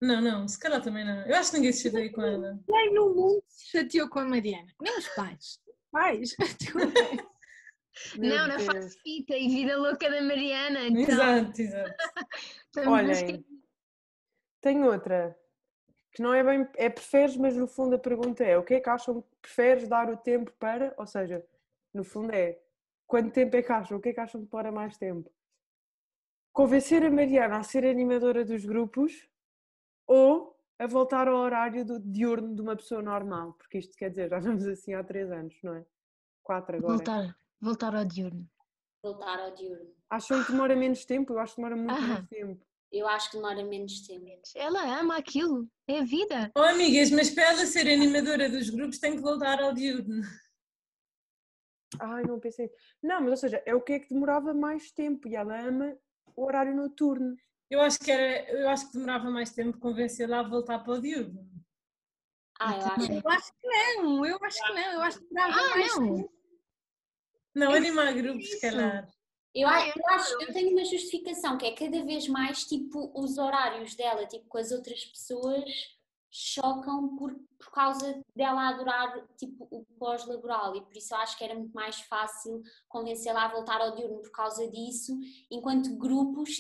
Não, não, se calhar também não. Eu acho que ninguém se chateia com ela. Quem no mundo se chateou com a Mariana? Nem os pais. Pais. [laughs] Meu Não, na fase fita e vida louca da Mariana. Então, Exato, exato. [laughs] esque- Olhem, tenho outra que não é bem, é preferes, mas no fundo a pergunta é o que é que acham que preferes dar o tempo para, ou seja, no fundo é quanto tempo é que acham, o que é que acham que demora mais tempo? Convencer a Mariana a ser animadora dos grupos ou a voltar ao horário do diurno de uma pessoa normal? Porque isto quer dizer, já vamos assim há três anos, não é? Quatro agora. voltar, voltar ao diurno. Voltar ao diurno. Acham que demora menos tempo? Eu acho que demora muito Aham. mais tempo. Eu acho que demora menos tempo. Ela ama aquilo, é a vida. Oh, amigas, mas para ela ser animadora dos grupos tem que voltar ao diurno. Ai, não pensei. Não, mas ou seja, é o que é que demorava mais tempo e ela ama o horário noturno. Eu acho que era, eu acho que demorava mais tempo convencê-la a voltar para o diurno. Ah, eu acho. Eu acho que não, eu acho que não, eu acho que dava Ah, mais não. tempo. Não, animar grupos, se calhar. Eu, a- eu acho, eu tenho uma justificação que é cada vez mais tipo os horários dela, tipo com as outras pessoas chocam por, por causa dela adorar tipo o pós-laboral e por isso eu acho que era muito mais fácil convencê-la a voltar ao diurno por causa disso, enquanto grupos,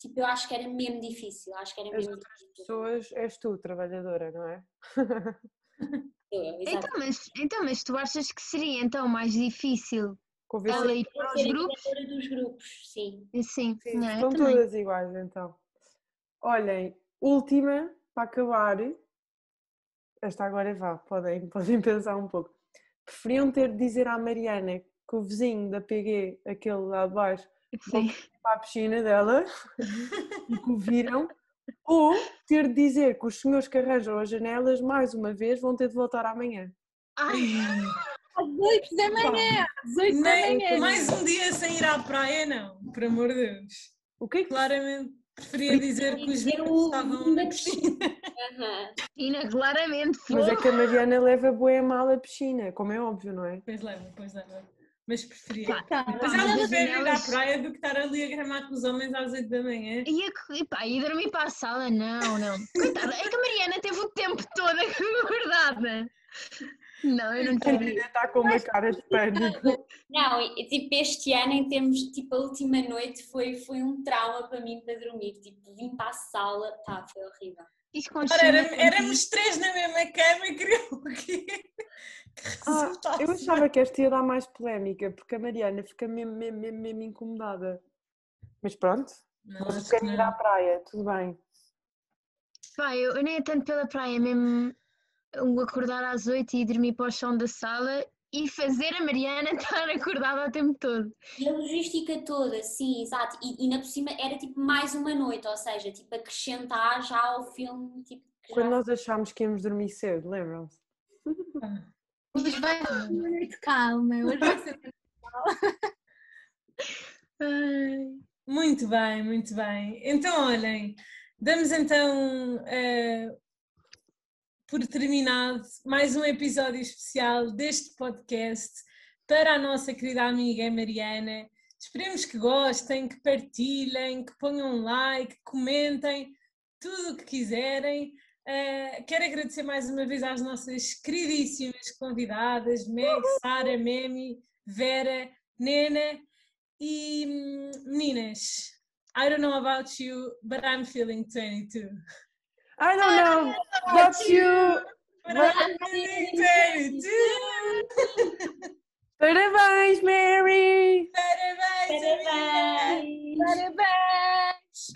tipo eu acho que era mesmo difícil, acho que era As mesmo outras difícil. Pessoas, és tu, trabalhadora, não é? [laughs] Eu. Então mas, então, mas tu achas que seria então mais difícil Convencer. ela ir para os grupos? dos grupos, sim. Sim, Sim, não, estão também. todas iguais então. Olhem, última para acabar. Esta agora vá, podem, [laughs] podem pensar um pouco. Preferiam ter de dizer à Mariana que o vizinho da PG, aquele lá de baixo, Sim. para a piscina dela [laughs] e que o viram, ou ter de dizer que os senhores que arranjam as janelas, mais uma vez, vão ter de voltar amanhã. Ai, [laughs] Às 8 da manhã, às 8 da manhã. mais um dia sem ir à praia, não. Por amor de Deus. O que é que, Claramente. Preferia dizer que os o estavam na piscina. Ina, claramente. Mas é que a Mariana leva bué mal a piscina, como é óbvio, não é? Pois leva, pois leva. Mas preferia. Pá, Tá, Mas ela prefere ir à praia do que estar ali a gramar com os homens às 8 da manhã. E, a, e pá, e dormir para a sala? Não, não. Coitada, é que a Mariana teve o tempo todo guardada. [laughs] Não, eu não A quero. Mariana está com uma cara de pânico. [laughs] Não, e, tipo, este ano, em termos, tipo, a última noite foi, foi um trauma para mim para dormir. Tipo, vim para a sala, pá, foi horrível. Ora, era- éramos três na mesma cama e queriam o quê? [laughs] Que Ah, eu achava que esta ia dar mais polémica, porque a Mariana fica mesmo, mesmo, mesmo, mesmo incomodada. Mas pronto, Não, vocês acho que querem ir à praia, tudo bem. Pá, eu, eu nem é tanto pela praia, mesmo o acordar às oito e dormir para o chão da sala e fazer a Mariana [laughs] estar acordada o tempo todo. E a logística toda, sim, exato. E, e na por cima era tipo mais uma noite, ou seja, tipo acrescentar já ao filme, tipo, que Quando já... nós achámos que íamos dormir cedo, lembram-se? Hoje vai ser uma noite calma, hoje vai ser Ai. Muito bem, muito bem. Então, olhem, damos então eh, por terminado mais um episódio especial deste podcast para a nossa querida amiga Mariana. Esperemos que gostem, que partilhem, que ponham um like, que comentem, tudo o que quiserem. Eh, quero agradecer mais uma vez às nossas queridíssimas convidadas, Meg, Sara, Memi, Vera, Nena e hum, meninas. I don't know about you, but I'm feeling 22. I don't know what you, what you do. Butterflies, Mary. Butterflies, Butterflies. Butterflies.